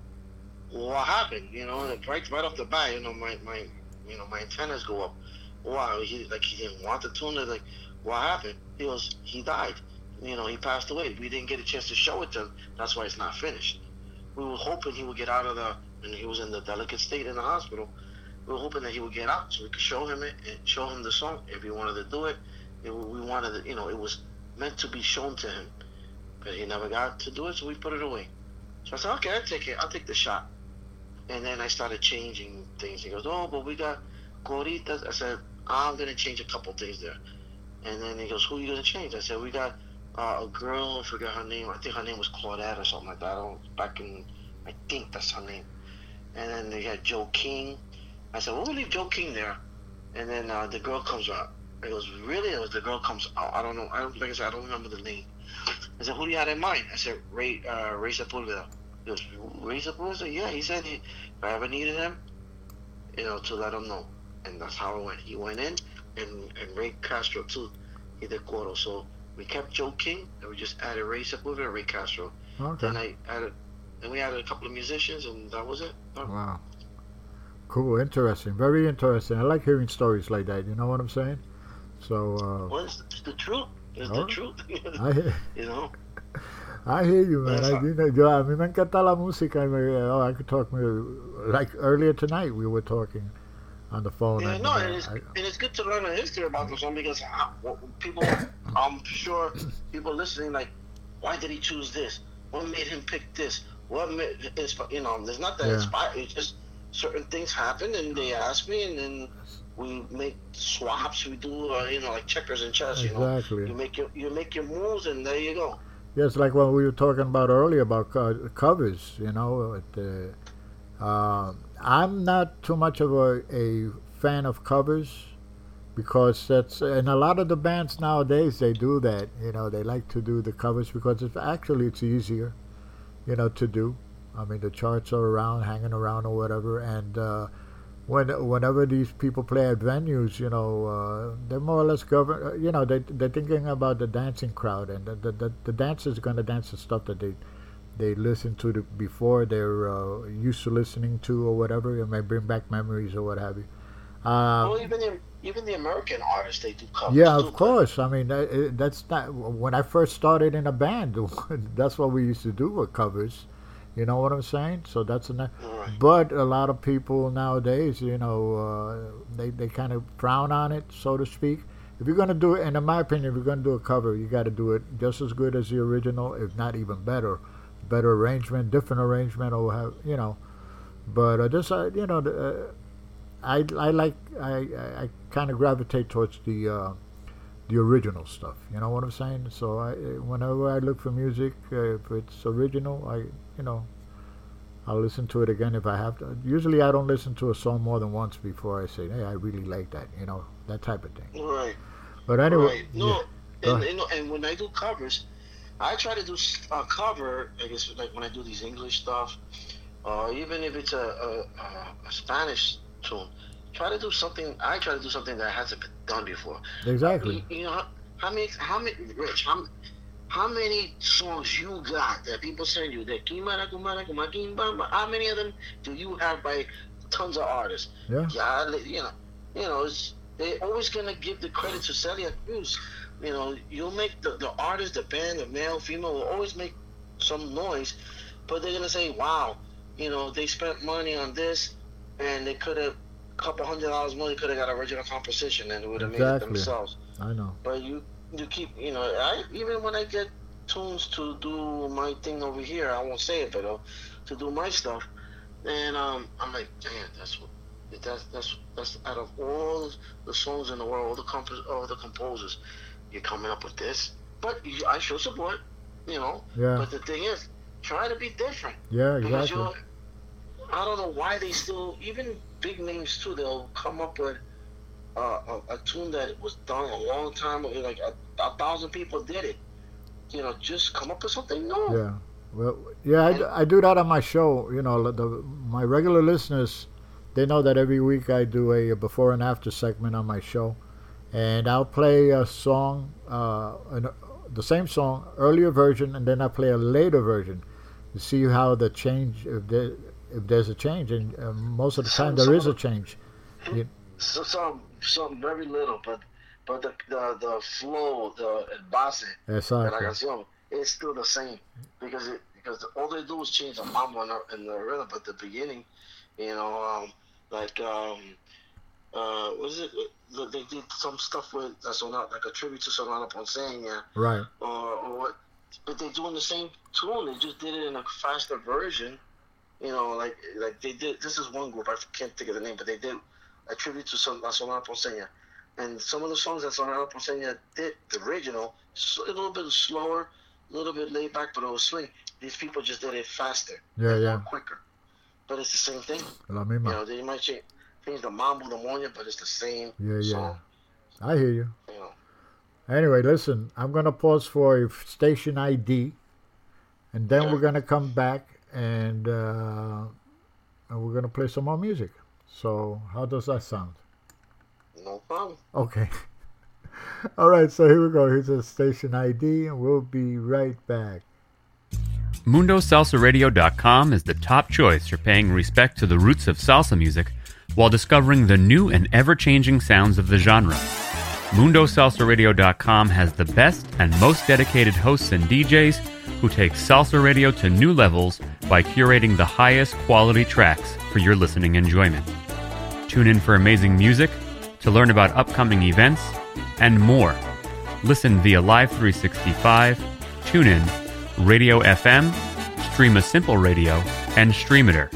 what happened? You know, like right, right off the bat, you know, my, my, you know, my antennas go up. Wow, he like he didn't want the tune. Like, what happened? He goes, he died. You know, he passed away. We didn't get a chance to show it to him. That's why it's not finished. We were hoping he would get out of the, and he was in the delicate state in the hospital. We were hoping that he would get out so we could show him it and show him the song if he wanted to do it. it we wanted, it, you know, it was meant to be shown to him, but he never got to do it, so we put it away. So I said, okay, I'll take it. I'll take the shot. And then I started changing things. He goes, oh, but we got Coritas. I said, I'm going to change a couple things there. And then he goes, who are you going to change? I said, we got uh, a girl, I forget her name. I think her name was Claudette or something like that. I don't, back in, I think that's her name. And then they had Joe King. I said, well, we'll leave Joe King there. And then uh, the girl comes out. It goes, really? It was the girl comes out. I don't know. I don't, like I said, I don't remember the name. I said, who do you have in mind? I said, Ray, uh, Ray Sepulveda. He goes, Ray Sepulveda? Yeah, he said he, if I ever needed him, you know, to let him know. And that's how it went. He went in, and, and Ray Castro, too, he did Coro. So we kept Joe King, and we just added Ray Sepulveda and Ray Castro. Okay. Then I added, then we added a couple of musicians, and that was it. Wow. Cool, interesting, very interesting. I like hearing stories like that. You know what I'm saying? So. Uh, Well, it's, it's the truth. It's Oh. the truth. [laughs] I hear- you know? [laughs] I hear you, man. I, you know, a mí me encanta la música. y me- oh, I could talk. Like earlier tonight, we were talking on the phone. Yeah, and, no, and it's, I- and it's good to learn the history about this one because people, [coughs] I'm sure people listening like, why did he choose this? What made him pick this? What made, you know, there's not that Yeah. inspired. It's just certain things happen and they ask me and then we make swaps. We do, uh, you know, like checkers and chess. You know, Exactly. you make your you make your moves and there you go. Yes, like what we were talking about earlier about co- covers, you know. Uh, uh, I'm not too much of a, a fan of covers because that's and a lot of the bands nowadays they do that. You know, they like to do the covers because it's actually it's easier, you know, to do. I mean, the charts are around, hanging around or whatever, and uh, when whenever these people play at venues, you know, uh, they're more or less govern. uh, You know, they they're thinking about the dancing crowd, and the the, the, the dancers are gonna dance the stuff that they they listen to the, before they're uh, used to listening to or whatever. It may bring back memories or what have you. Uh, well, even the even the American artists they do covers. yeah, too. of course. I mean, that- that's not when I first started in a band. [laughs] that's what we used to do with covers. You know what I'm saying? So that's a. But a lot of people nowadays, you know, uh, they they kind of frown on it, so to speak. If you're gonna do it, and in my opinion, if you're gonna do a cover, you got to do it just as good as the original, if not even better. Better arrangement, different arrangement, or have you know. But uh, this, uh, you know, the, uh, I I like I I, I kind of gravitate towards the uh, the original stuff. You know what I'm saying? So I whenever I look for music, uh, if it's original, I you know I'll listen to it again if I have to. Usually I don't listen to a song more than once before I say, hey, I really like that. You know that type of thing. Right. But anyway, Right. No, yeah. And, and, and when I do covers, I try to do a uh, cover. I guess like when I do these English stuff, or even if it's a, a, a, Spanish tune, try to do something. I try to do something that hasn't been done before. Exactly. You, you know how, how many how many Rich how, how many songs you got that people send you that Kimara Kumara Kuma Kimbamba? How many of them do you have by tons of artists? Yeah. Yeah, you know, you know, it's, they're always gonna give the credit to Celia Cruz. You know, you'll make the, the artist, the band, the male, female will always make some noise, but they're gonna say, "Wow, you know, they spent money on this, and they could have a couple hundred dollars more. They could have got original composition, and they would have made it Exactly. themselves." I know. But you you keep you know I even when I get tunes to do my thing over here, I won't say it, but uh, to do my stuff, and um, I'm like, damn, that's what that's that's that's out of all the songs in the world, all the comp- all the composers, you're coming up with this. But you, I show support, you know. Yeah. But the thing is, try to be different. Yeah, Because exactly. you're, I don't know why they still, even big names too, they'll come up with uh, a, a tune that was done a long time ago, like a, a thousand people did it. You know, just come up with something new. Yeah. Well, Yeah, I, do- I do that on my show. You know, the, my regular listeners, they know that every week I do a, before and after segment on my show, and I'll play a song, uh, an, the same song, earlier version, and then I play a later version to see how the change, if there, if there's a change, and uh, most of the time there is a change. So, some some very little, but but the the, the flow, the base de la canción is still the same because it because all they do is change the mambo and the, and the rhythm, but the beginning, you know, um, like um, uh, what is it? They- They did some stuff with that's not like a tribute to Sonora Ponceña Right. or, or what, but they're doing the same tune. They just did it in a faster version. You know, like like they did. This is one group I can't think of the name, but they did a tribute to Sol- La Sonora Ponceña. And some of the songs that Sonora Ponceña did, the original, a little bit slower, a little bit laid back, but it was swing. These people just did it faster, Yeah, yeah. quicker. But it's the same thing. La misma. You know, they might change, change the mambo, the moña, but it's the same Yeah, yeah. song. I hear you. You know. Anyway, listen, I'm going to pause for a station ID, and then we're going to come back and, uh, and we're going to play some more music. So, how does that sound? No problem. Okay. [laughs] All right, so here we go. Here's a station ID, and we'll be right back. MundoSalsaRadio.com is the top choice for paying respect to the roots of salsa music while discovering the new and ever changing sounds of the genre. MundoSalsaRadio.com has the best and most dedicated hosts and DJs who take salsa radio to new levels by curating the highest quality tracks for your listening enjoyment. Tune in for amazing music, to learn about upcoming events, and more. Listen via Live 365, TuneIn, Radio FM, Stream a Simple Radio, and Streamiter.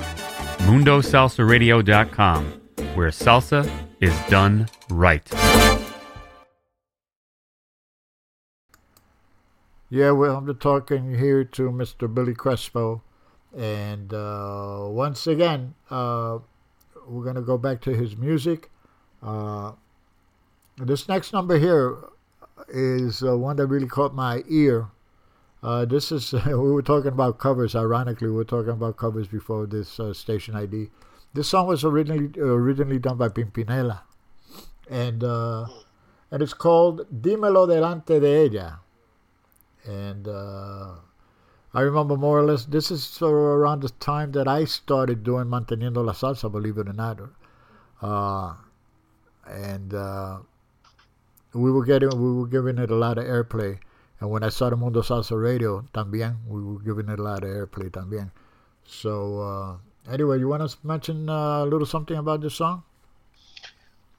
MundoSalsaRadio.com, where salsa is done right. Yeah, well, I'm talking here to Mr. Billy Crespo. And uh, once again, uh, we're going to go back to his music. Uh, this next number here is uh, one that really caught my ear. Uh, this is, [laughs] we were talking about covers, ironically, we were talking about covers before this uh, station ID. This song was originally originally done by Pimpinela. And, uh, and it's called Dímelo Delante de Ella and uh, I remember more or less. This is sort of around the time that I started doing manteniendo la salsa, believe it or not. Uh, and uh, we were getting, we were giving it a lot of airplay. And when I started Mundo Salsa Radio, también we were giving it a lot of airplay también. So uh, anyway, you want to mention uh, a little something about this song?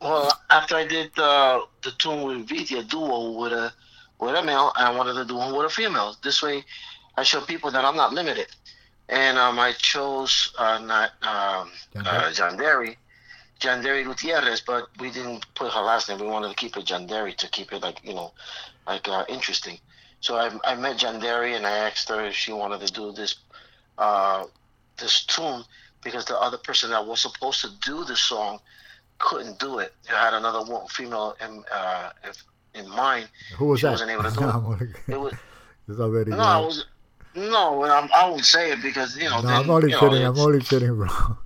Well, after I did the the tune with Viti a duo with a with a male, I wanted to do one with a female. This way, I show people that I'm not limited. And um, I chose uh, not um, uh, Janderi, John Derry Gutierrez, but we didn't put her last name. We wanted to keep it Janderi to keep it like you know, like uh, interesting. So I, I met Derry and I asked her if she wanted to do this uh, this tune because the other person that was supposed to do the song couldn't do it. I had another one, female in, uh, in mind. Who was she that? wasn't able to [laughs] do it. It was [laughs] it's already. no, I was no. I'm, I won't say it because you know. No, then, I'm only you know, kidding. I'm only kidding, bro. [laughs]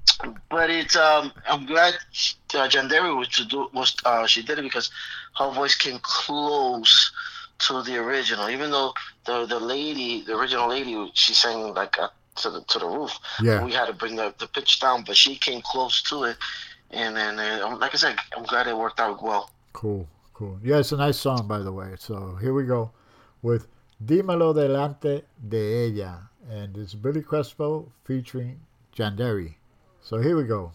But it's um. I'm glad uh, Janderi was to do was uh she did it because her voice came close to the original. Even though the the lady, the original lady, she sang like uh, to the to the roof. Yeah. We had to bring the, the pitch down, but she came close to it. And then, uh, like I said, I'm glad it worked out well. Cool, cool. Yeah, it's a nice song, by the way. So here we go with Dímelo Delante de Ella. And it's Billy Crespo featuring Janderi. So here we go.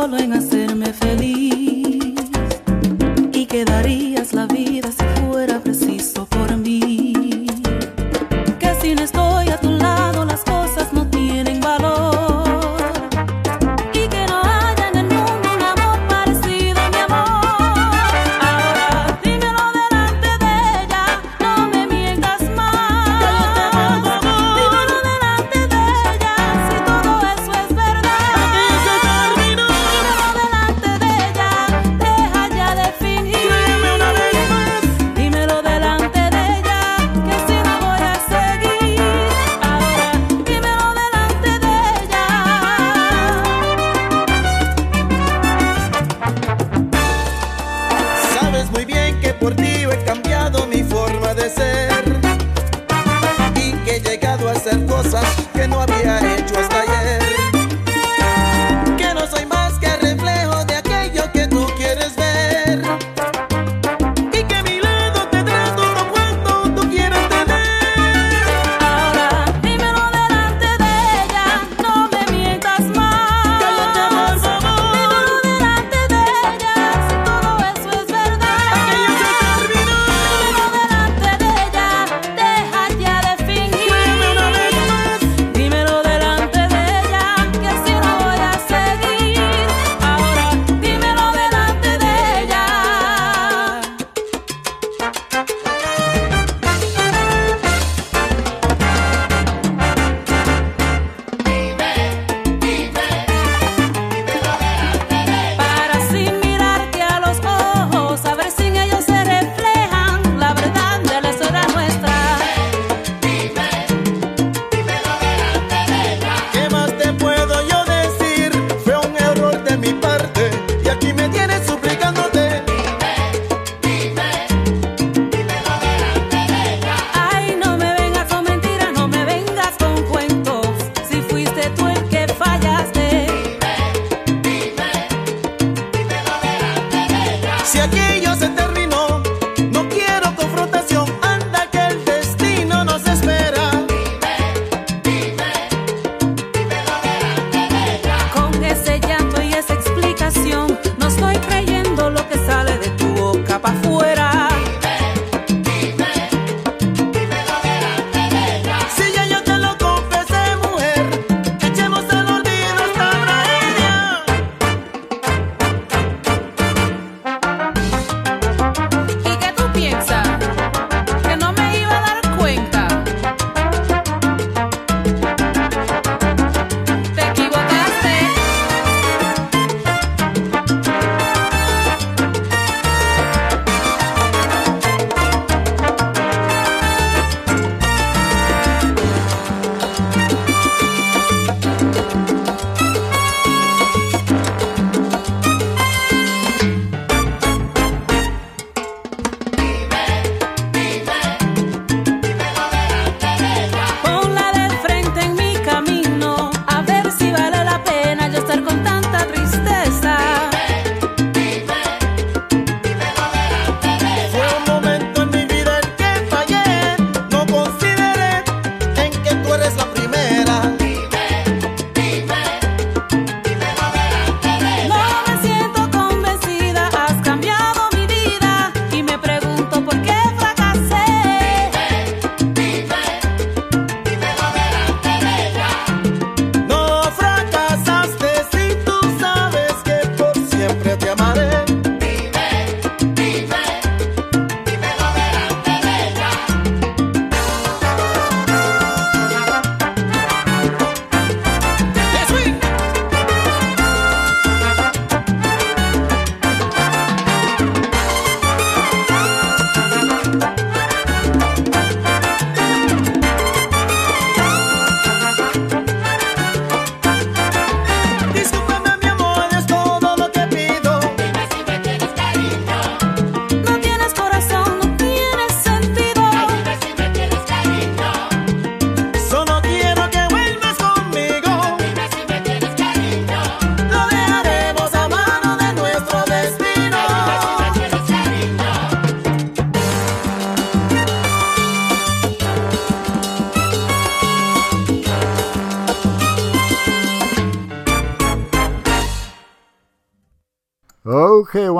Solo en hacerme feliz. Y que darías la vida si fuera preciso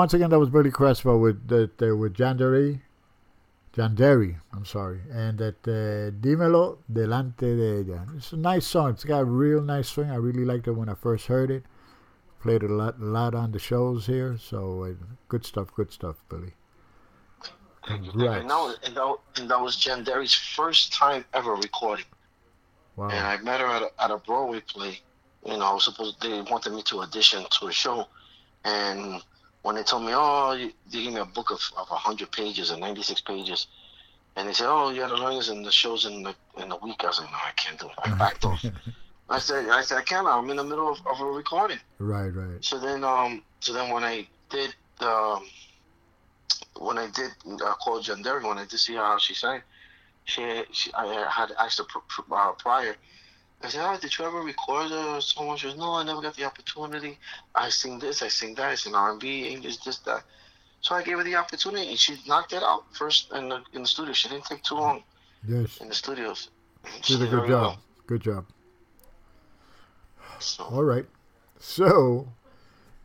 once again, that was Billy Crespo with that uh, with Janderi, Janderi. I'm sorry, and that uh, Dímelo delante de ella. It's a nice song. It's got a real nice swing. I really liked it when I first heard it. Played it a lot, a lot on the shows here. So uh, good stuff. Good stuff, Billy. Congrats. And that was and that, and that was Janderi's first time ever recording. Wow. And I met her at a, at a Broadway play. You know, I was supposed they wanted me to audition to a show, and when they told me, oh, you, they gave me a book of of hundred pages and ninety six pages, and they said, oh, you got to learn this in the shows in the in a week. I was like, no, I can't do it. I backed off. I said, I said, I can't. I'm in the middle of, of a recording. Right, right. So then, um, so then when I did, um, when I did uh, call Janderi, when I did see how she sang, she, she I had asked her pr- pr- uh, prior. I said, "Oh, did you ever record a song?" She goes, "No, I never got the opportunity. I sing this, I sing that, I sing R&B, English, this, that." So I gave her the opportunity, and she knocked it out first in the in the studio. She didn't take too long Yes. in the studios. She did a good job. well. Good job. So All right. So,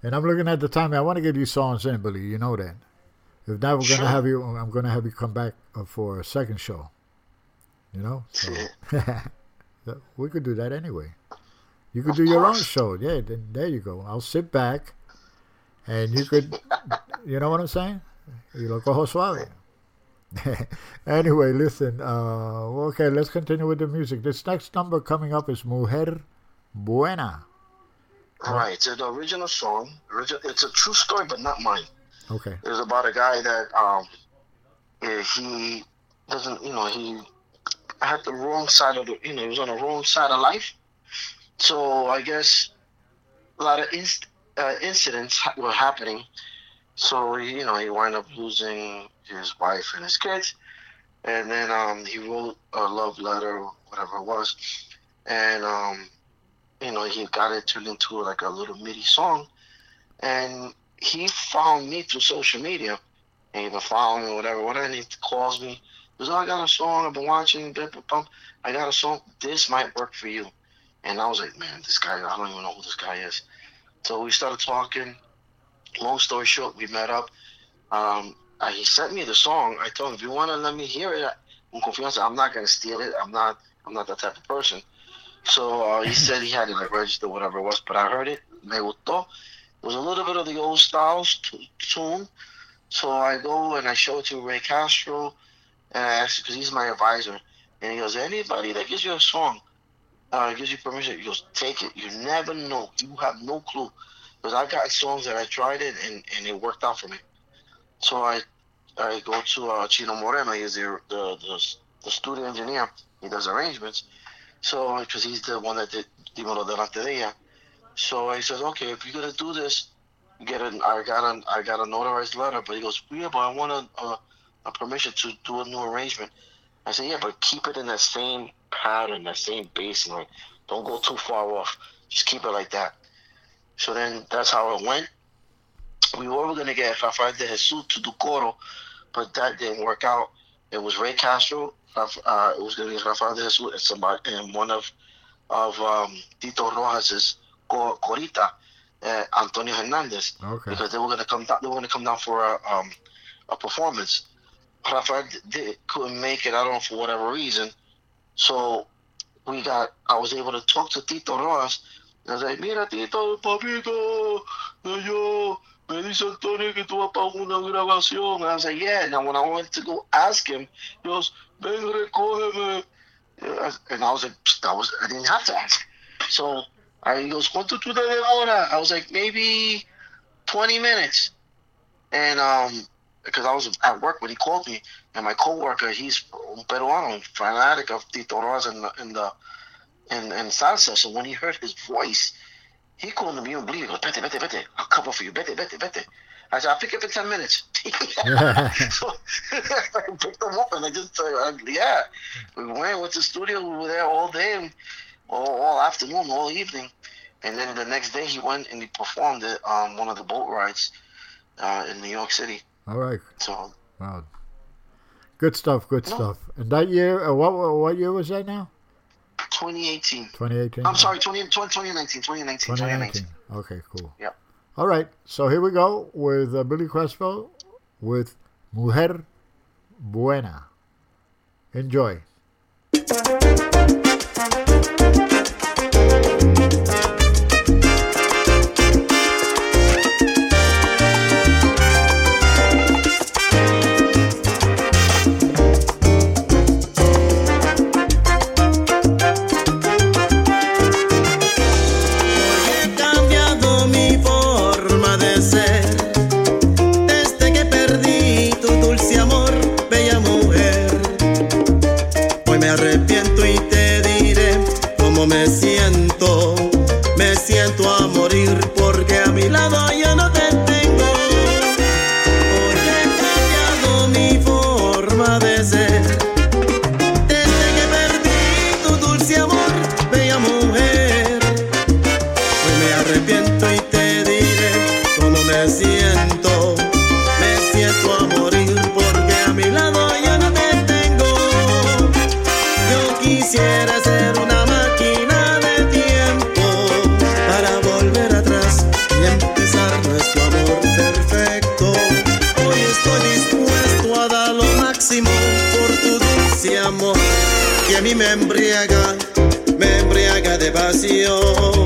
and I'm looking at the time. I want to get you songs in, Billy. You know that. If not, we're Sure. gonna have you. I'm gonna have you come back uh, for a second show. You know. So [laughs] we could do that anyway. You could Of do your own show. Yeah. Then there you go. I'll sit back, and you could. [laughs] you know what I'm saying? Y lo cojo suave. anyway, listen. Uh, okay, let's continue with the music. This next number coming up is Mujer Buena. All right, so the original song, it's a true story, but not mine. Okay. It's about a guy that um, he doesn't, you know, he had the wrong side of the, you know, he was on the wrong side of life. So I guess a lot of inst- uh, incidents ha- were happening. So he, you know, he wound up losing his wife and his kids, and then um, he wrote a love letter, whatever it was, and um, you know, he got it turned into like a little MIDI song, and he found me through social media, and either following me, whatever, whatever, and he calls me. Oh, I got a song I've been watching. I got a song. This might work for you. And I was like, man, this guy, I don't even know who this guy is. So we started talking. Long story short, we met up. Um, uh, he sent me the song. I told him, if you want to let me hear it, con confianza, I'm not going to steal it. I'm not, I'm not that type of person. So uh, he said he had it like registered, whatever it was. But I heard it. Me gustó. It was a little bit of the old styles t- tune. So I go and I show it to Ray Castro, and I ask because he's my advisor, and he goes, anybody that gives you a song, uh, gives you permission, goes, take it. You never know. You have no clue. Because I got songs that I tried it and, and it worked out for me. So I I go to uh, Chino Moreno. He's the, the the the studio engineer. He does arrangements. So because he's the one that did Dímelo Delante de Ella. So he says, okay, if you're gonna do this, get an I got a I got a notarized letter. But he goes, yeah, but I want a, a, a permission to do a new arrangement. I said, yeah, but keep it in that same pattern, that same bass line. Don't go too far off. Just keep it like that. So then that's how it went. We were going to get Rafael de Jesus to do coro, but that didn't work out. It was Ray Castro. Uh, it was going to be Rafael de Jesus and somebody, and one of of um, Tito Rojas's co- corita, uh, Antonio Hernandez, Okay. because they were going to come down. They were going to come down for a um, a performance. Rafael d- did, couldn't make it. I don't know for whatever reason. So we got. I was able to talk to Tito Rojas. I was like, mira Tito, papito, yo, me dice Antonio que tú vas para una grabación. And I was like, yeah. Now when I went to go ask him, he goes, ven, recógeme. And I was like, "Psst, I was, I didn't have to ask. So I, he goes, ¿cuánto tú te demora? I was like, maybe 20 minutes. And um, because I was at work when he called me, and my coworker, he's peruano, fanatic of Tito Rojas and the, and the and, and salsa. So when he heard his voice, he couldn't and believe it. He goes, vete, vete, vete. I'll cover for you. Vete, vete, vete. I said, I'll pick up in 10 minutes. [laughs] [laughs] so [laughs] I picked him up and I just, uh, yeah. We went, went to the studio. We were there all day, and all, all afternoon, all evening. And then the next day he went and he performed at um, one of the boat rides uh, in New York City. All right. So Wow. Good stuff. Good stuff. And that year, uh, what what year was that now? 2018. 2018. I'm sorry, 20, 2019, 2019, 2019. 2019. Okay, cool. Yep. All right. So here we go with uh, Billy Crespo with Mujer Buena. Enjoy. A mí me embriaga, me embriaga de pasión.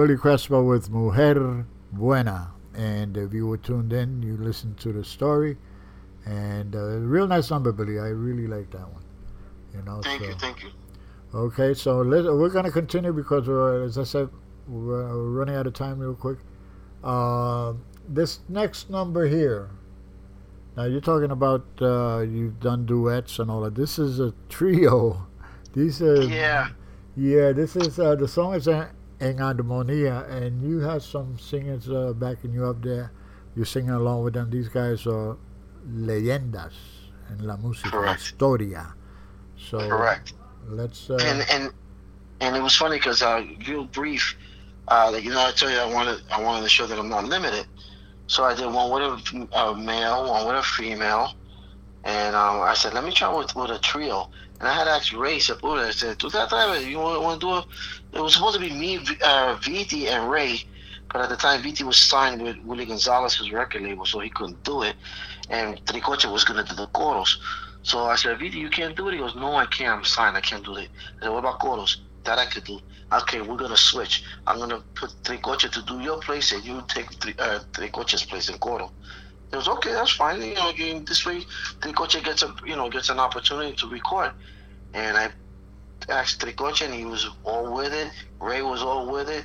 Billy Crespo with Mujer Buena. And if you were tuned in, you listened to the story. And uh, real nice number, Billy. I really like that one. You know, Thank so- you, thank you. Okay, so let, we're going to continue because, we're, as I said, we're, we're running out of time real quick. Uh, this next number here. Now, you're talking about uh, you've done duets and all that. This is a trio. [laughs] These are. Yeah. Yeah, this is uh, the song is en, en and you have some singers uh, backing you up there. You're singing along with them. These guys are leyendas en la música, Correct. historia. So Correct. let's. Uh, and and and it was funny because uh, real brief. Uh, like, you know, I tell you, I wanted I wanted to show that I'm not limited. So I did one with a, a male, one with a female, and um, I said, let me try with, with a trio. And I had asked Ray Sepulveda. I said, "Tú te atreves? You want, want to do a?" It was supposed to be me, uh, Viti, and Ray, But at the time, Viti was signed with Willie Gonzalez's record label, so he couldn't do it. And Tricoche was going to do the choros. So I said, Viti, you can't do it? He goes, No, I can't. I'm signed. I can't do it. I said, What about choros? That I could do. Okay, we're going to switch. I'm going to put Tricoche to do your place, and you take uh, Tricoche's place in choro. It was okay. That's fine. You know, this way, Tricoche gets a you know gets an opportunity to record. And I asked Tricoche, and he was all with it. Ray was all with it.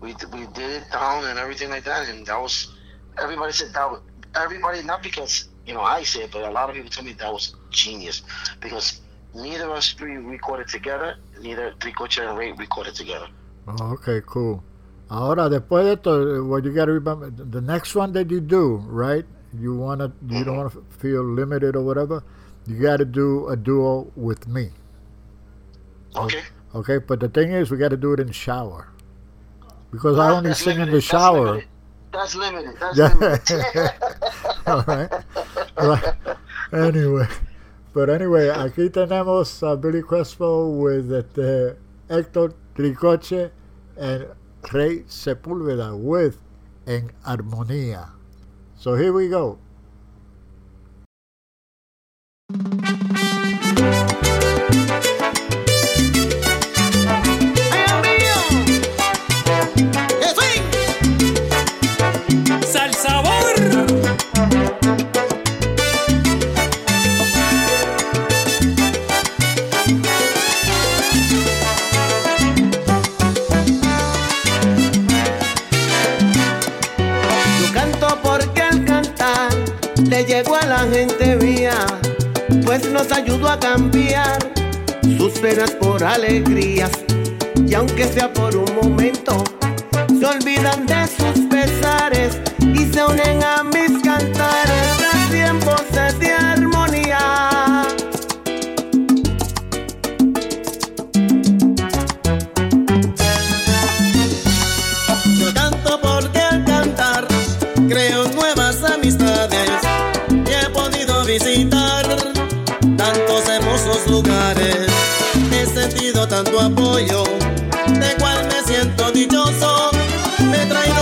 We we did it down and everything like that, and that was everybody said that. Was, everybody not because you know I said, but a lot of people told me that was genius because neither of us three recorded together. Neither Tricoche and Ray recorded together. Oh, okay, cool. Ahora, después de esto, what you gotta remember, the next one that you do, right? You wanna, you don't mm-hmm. wanna feel limited or whatever. You gotta do a duo with me. Okay. Okay, but the thing is, we gotta do it in the shower because I only That's sing in limited. the That's shower. limited. That's limited. That's Yeah. limited. [laughs] [laughs] All right. Right. Anyway, but anyway, aquí tenemos a Billy Crespo with este Héctor Tricoche and Rey Sepúlveda with En Armonía. So here we go. La gente mía, pues nos ayudó a cambiar sus penas por alegrías. Y aunque sea por un momento, se olvidan de sus pesares y se unen a mis cantares a tiempos tanto apoyo, de cual me siento dichoso. Me he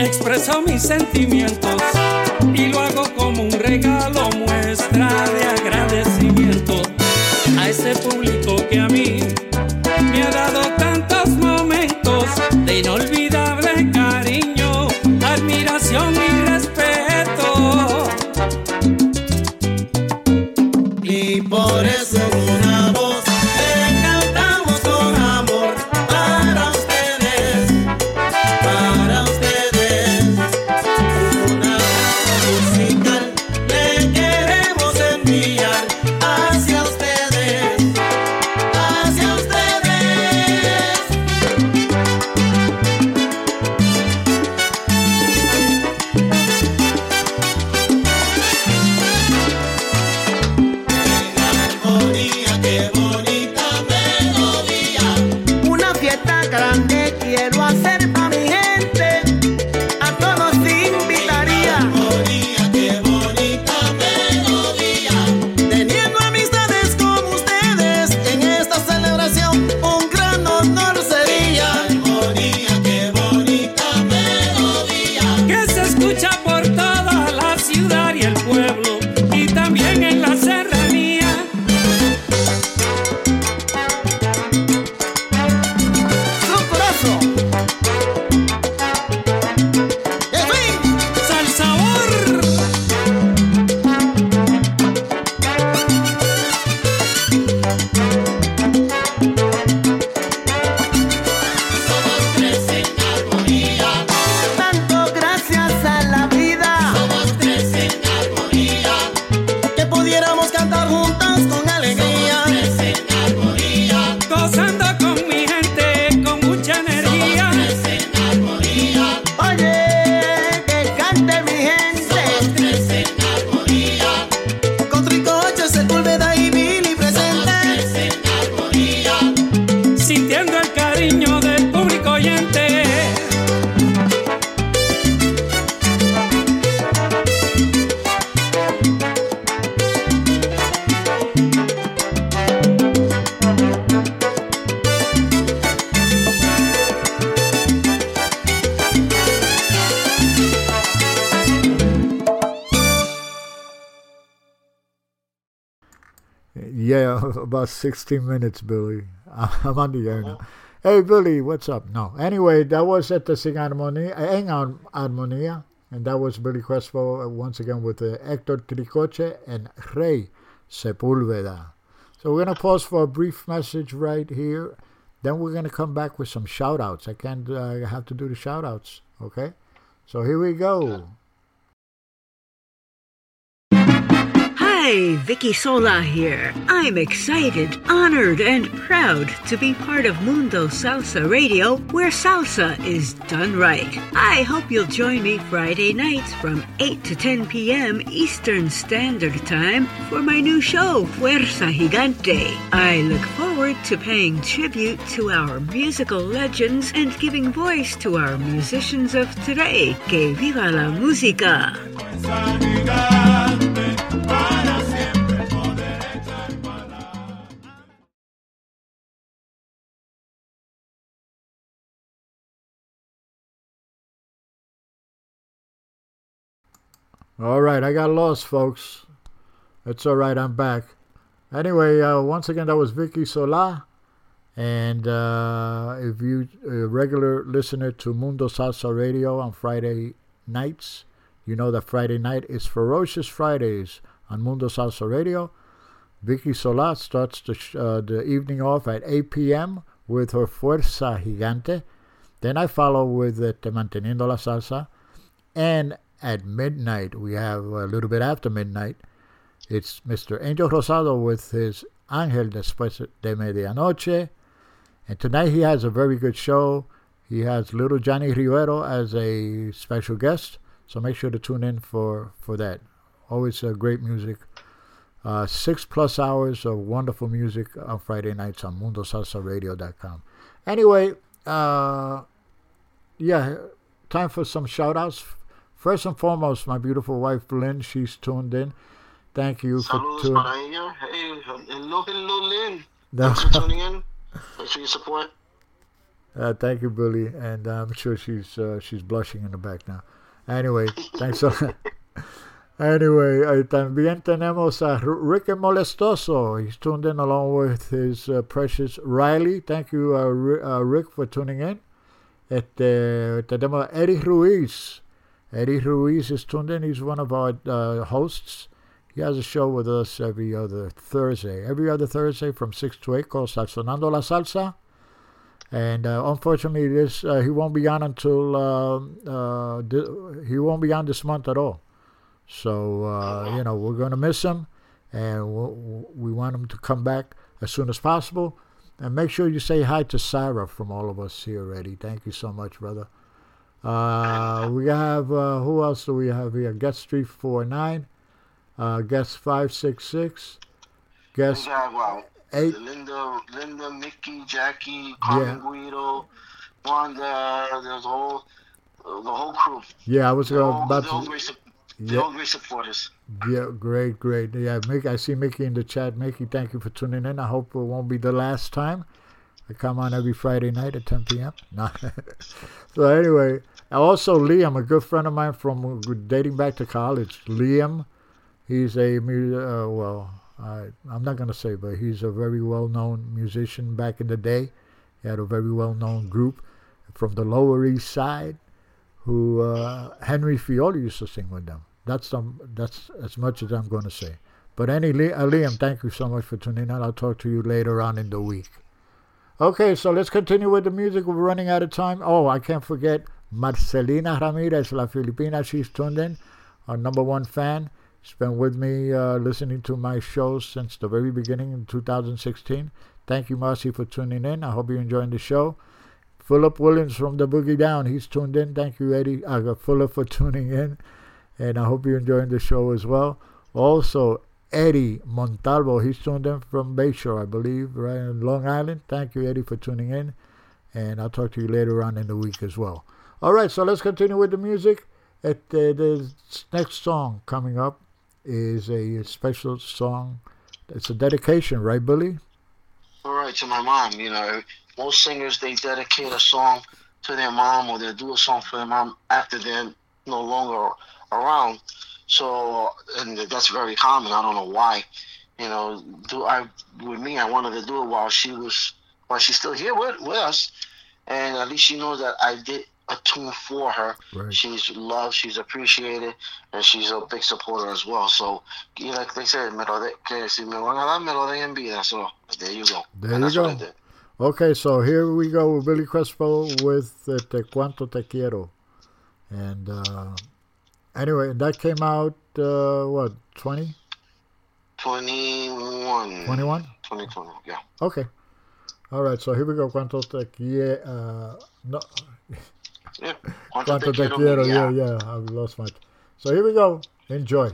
expreso mis sentimientos y lo hago como un regalo, muestra de agradecimiento a ese público que a mí me ha dado tantos momentos de inolvidable 60 Minutes, Billy. [laughs] I'm on the air now. Uh-huh. Hey, Billy, what's up? No. Anyway, that was at the Sing Harmonia, Hang eh, Harmonia. And that was Billy Crespo uh, once again with uh, Hector Tricoche and Rey Sepulveda. So we're going to pause for a brief message right here. Then we're going to come back with some shout outs. I can't uh, have to do the shout outs. Okay? So here we go. Hi, Vicky Sola here. I'm excited, honored, and proud to be part of Mundo Salsa Radio, where salsa is done right. I hope you'll join me Friday nights from 8 to 10 p.m. Eastern Standard Time for my new show, Fuerza Gigante. I look forward to paying tribute to our musical legends and giving voice to our musicians of today. Que viva la música! All right, I got lost, folks. It's all right, I'm back. Anyway, uh, once again, that was Vicky Sola. And uh, if you a regular listener to Mundo Salsa Radio on Friday nights, you know that Friday night is Ferocious Fridays on Mundo Salsa Radio. Vicky Sola starts the, uh, the evening off at 8 p.m. with her Fuerza Gigante. Then I follow with uh, Te Manteniendo la Salsa. And at midnight, we have a little bit after midnight, it's Mr. Angel Rosado with his Ángel Después de Medianoche. And tonight he has a very good show. He has little Johnny Rivero as a special guest. So make sure to tune in for, for that. Always uh, great music. Uh, six plus hours of wonderful music on Friday nights on MundoSalsaRadio.com. Anyway, uh, yeah, time for some shout outs. First and foremost, my beautiful wife Lynn, she's tuned in. Thank you for Saludos tuning para ella. Hey, hello, hello, Lynn. Thanks for tuning in. Thanks for your support. Uh, thank you, Billy, and I'm sure she's uh, she's blushing in the back now. Anyway, [laughs] thanks a lot. Anyway, uh, también tenemos a Ricky Molestoso. He's tuned in along with his uh, precious Riley. Thank you, uh, uh, Rick, for tuning in. Este, tenemos a Eddie Ruiz. Eddie Ruiz is tuned in. He's one of our uh, hosts. He has a show with us every other Thursday. Every other Thursday from 6 to 8 called Salsonando la Salsa. And uh, unfortunately, this uh, he won't be on until uh, uh, he won't be on this month at all. So uh, you know we're going to miss him, and we we want him to come back as soon as possible. And make sure you say hi to Sarah from all of us here, Eddie. Thank you so much, brother. Uh, we have uh, who else do we have here? Guest three four nine, uh, guest five six six, guest We got, wow, eight. Linda, Linda, Mickey, Jackie, Carmen Guido, Wanda, there's a whole, the whole crew. Yeah, I was uh, all, about to. great, sup- they're Yeah. all great supporters. Yeah, great, great. Yeah, Mickey, I see Mickey in the chat. Mickey, thank you for tuning in. I hope it won't be the last time. I come on every Friday night at 10 p.m. [laughs] No. So anyway, also Liam, a good friend of mine from dating back to college. Liam, he's a uh, well, I, I'm not gonna say, but he's a very well-known musician back in the day. He had a very well-known group from the Lower East Side, who uh, Henry Fioli used to sing with them. That's um, that's as much as I'm going to say. But any uh, Liam, thank you so much for tuning in. I'll talk to you later on in the week. Okay, so let's continue with the music. We're running out of time. Oh, I can't forget Marcelina Ramirez, La Filipina. She's tuned in, our number one fan. She's been with me uh, listening to my shows since the very beginning in 2016. Thank you, Marcy, for tuning in. I hope you're enjoying the show. Philip Williams from the Boogie Down, he's tuned in. Thank you, Eddie. Uh, Philip, for [laughs] tuning in. And I hope you're enjoying the show as well. Also, Eddie Montalvo, he's tuned in from Bayshore, I believe, right in Long Island. Thank you, Eddie, for tuning in. And I'll talk to you later on in the week as well. All right, so let's continue with the music. At, uh, the next song coming up is a special song. It's a dedication, right, Billy? All right, to my mom. You know, most singers they dedicate a song to their mom, or they do a song for their mom after they're no longer around. So, and that's very common. I don't know why. you know, do I with me. I wanted to do it while she was while she's still here with, with us, and at least she knows that I did a tune for her. Right. She's loved, she's appreciated, and she's a big supporter as well. So, you know, like they said, me lo de, que si me van a dar, me lo den en vida. So there you go. There and you that's what I go. Okay, so here we go with Billy Crespo with uh, Te Cuanto Te Quiero. And uh, anyway, that came out, uh, what, 20? 21. 21? 2020, yeah. Okay. All right, so here we go. Cuánto te quiero. Uh, no. Yeah. [laughs] Cuánto te quiero. Yeah, yeah. I've lost my. So here we go. Enjoy.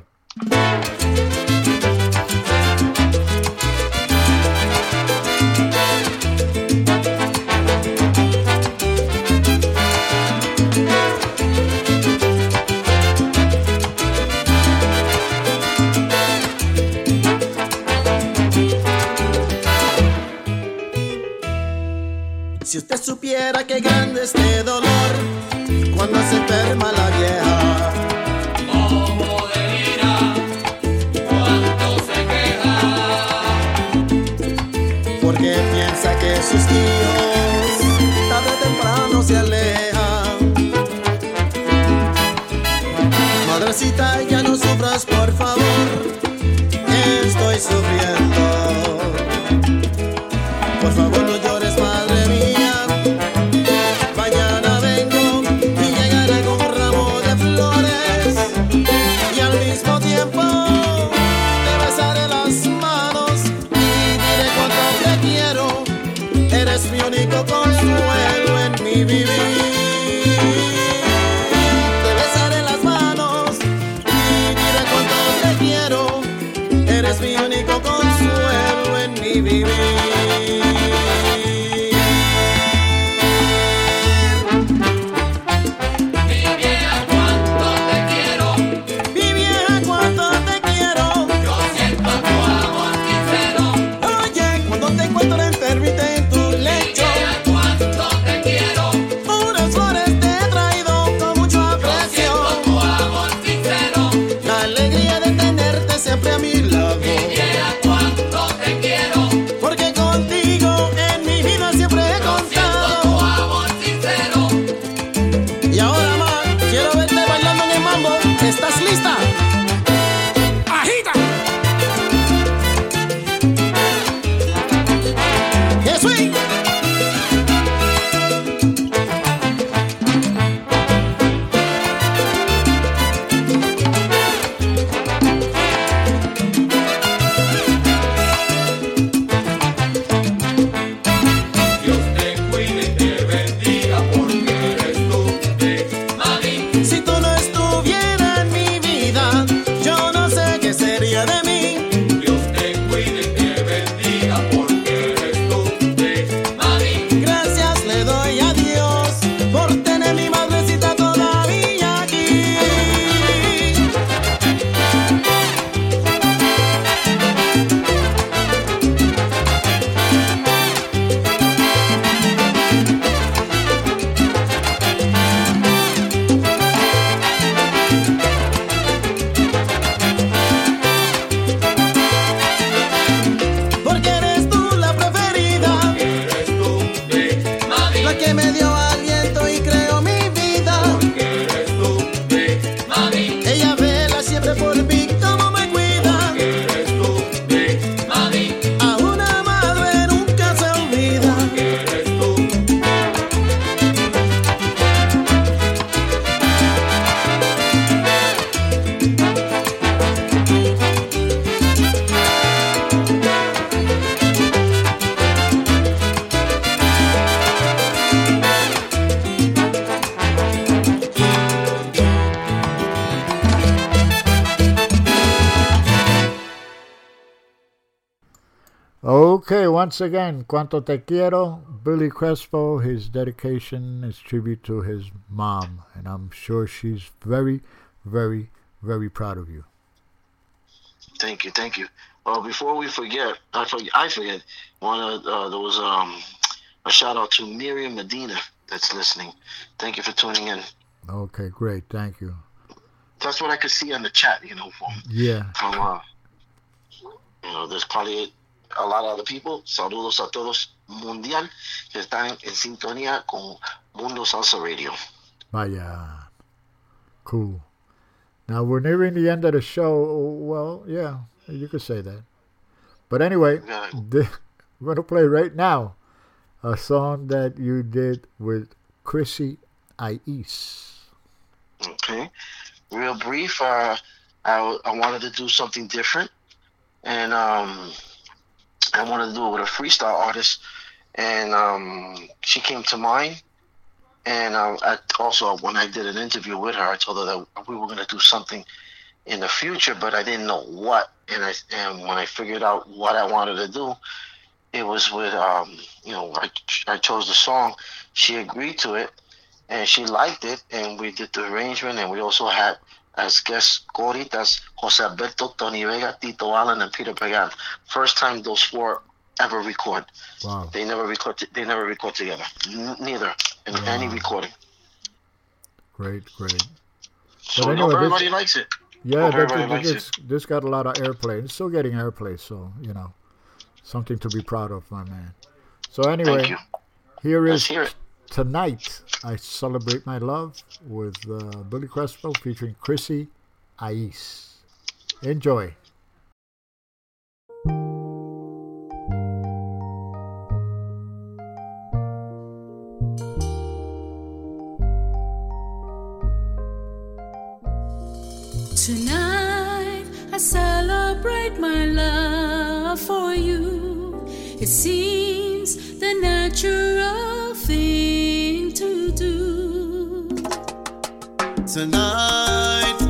Si usted supiera qué grande este dolor cuando se enferma la vieja. Once again, Cuanto Te Quiero, Billy Crespo, his dedication his tribute to his mom. And I'm sure she's very, very, very proud of you. Thank you, thank you. Well, before we forget, I forget, I forget. One of uh, there was um, a shout out to Miriam Medina that's listening. Thank you for tuning in. Okay, great. Thank you. That's what I could see on the chat, you know, from Yeah. from uh, you know, know, there's probably a lot of other people. Saludos a todos mundial que están en sintonía con Mundo Salsa Radio. Vaya. Cool. Now we're nearing the end of the show. Well, yeah, you could say that. But anyway, the, [laughs] we're going to play right now a song that you did with Chrissy Ais. Okay. Real brief. Uh, I, I wanted to do something different. And um, I wanted to do it with a freestyle artist. And um, she came to mind. And um, I, also, when I did an interview with her, I told her that we were going to do something in the future, but I didn't know what. And I and when I figured out what I wanted to do, it was with um, you know I I chose the song. She agreed to it, and she liked it, and we did the arrangement, and we also had as guest coritas Jose Alberto, Tony Vega, Tito Allen, and Peter Pagan. First time those four ever record. Wow. They never record. They never record together. N- neither in any recording. Great, great. So But I hope anyway, this- everybody likes it. Yeah, that, everybody that- likes this, this got a lot of airplay. It's still getting airplay, so you know, something to be proud of, my man. So anyway, here Let's hear it. Tonight. I celebrate my love with uh, Billy Crespo featuring Chrissy Ais. Enjoy. Tonight I celebrate my love for you. It seems the natural Tonight,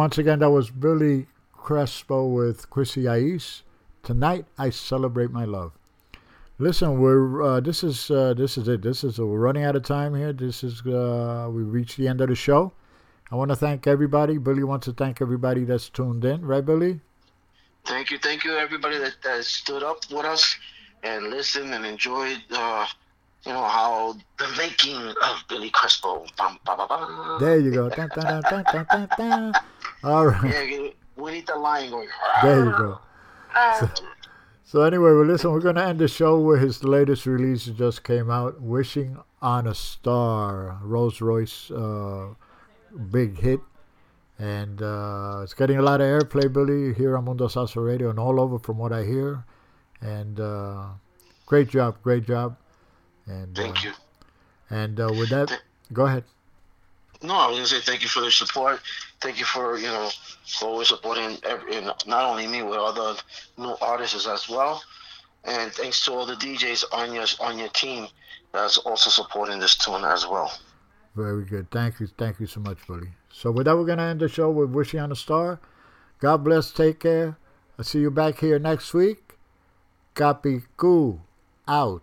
once again, that was Billy Crespo with Chrissy Ais. Tonight, I celebrate my love. Listen, we're uh, this is uh, this is it. This is we're running out of time here. This is uh, we reached the end of the show. I want to thank everybody. Billy wants to thank everybody that's tuned in, right, Billy? Thank you, thank you, everybody that, that stood up with us and listened and enjoyed, uh, you know, how the making of Billy Crespo. Bum, ba, ba. There you go. Dun, dun, dun, All right, Yeah, we need the lion going. there you go. So, so anyway, well, listen, we're gonna end the show with his latest release that just came out, "Wishing on a Star," Rolls Royce uh, big hit, and uh, it's getting a lot of airplay, Billy, here on Mundo Salsa Radio and all over, from what I hear. And uh, great job, great job. And Thank uh, you. And uh, with that, go ahead. No, I was gonna say thank you for the support. Thank you for you know always supporting every, you know, not only me but other new artists as well. And thanks to all the DJs on your on your team that's also supporting this tune as well. Very good. Thank you. Thank you so much, buddy. So with that, we're gonna end the show with "Wishing on a Star." God bless. Take care. I'll see you back here next week. Capicu out.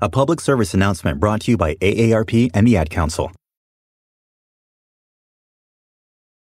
A public service announcement brought to you by AARP and the Ad Council.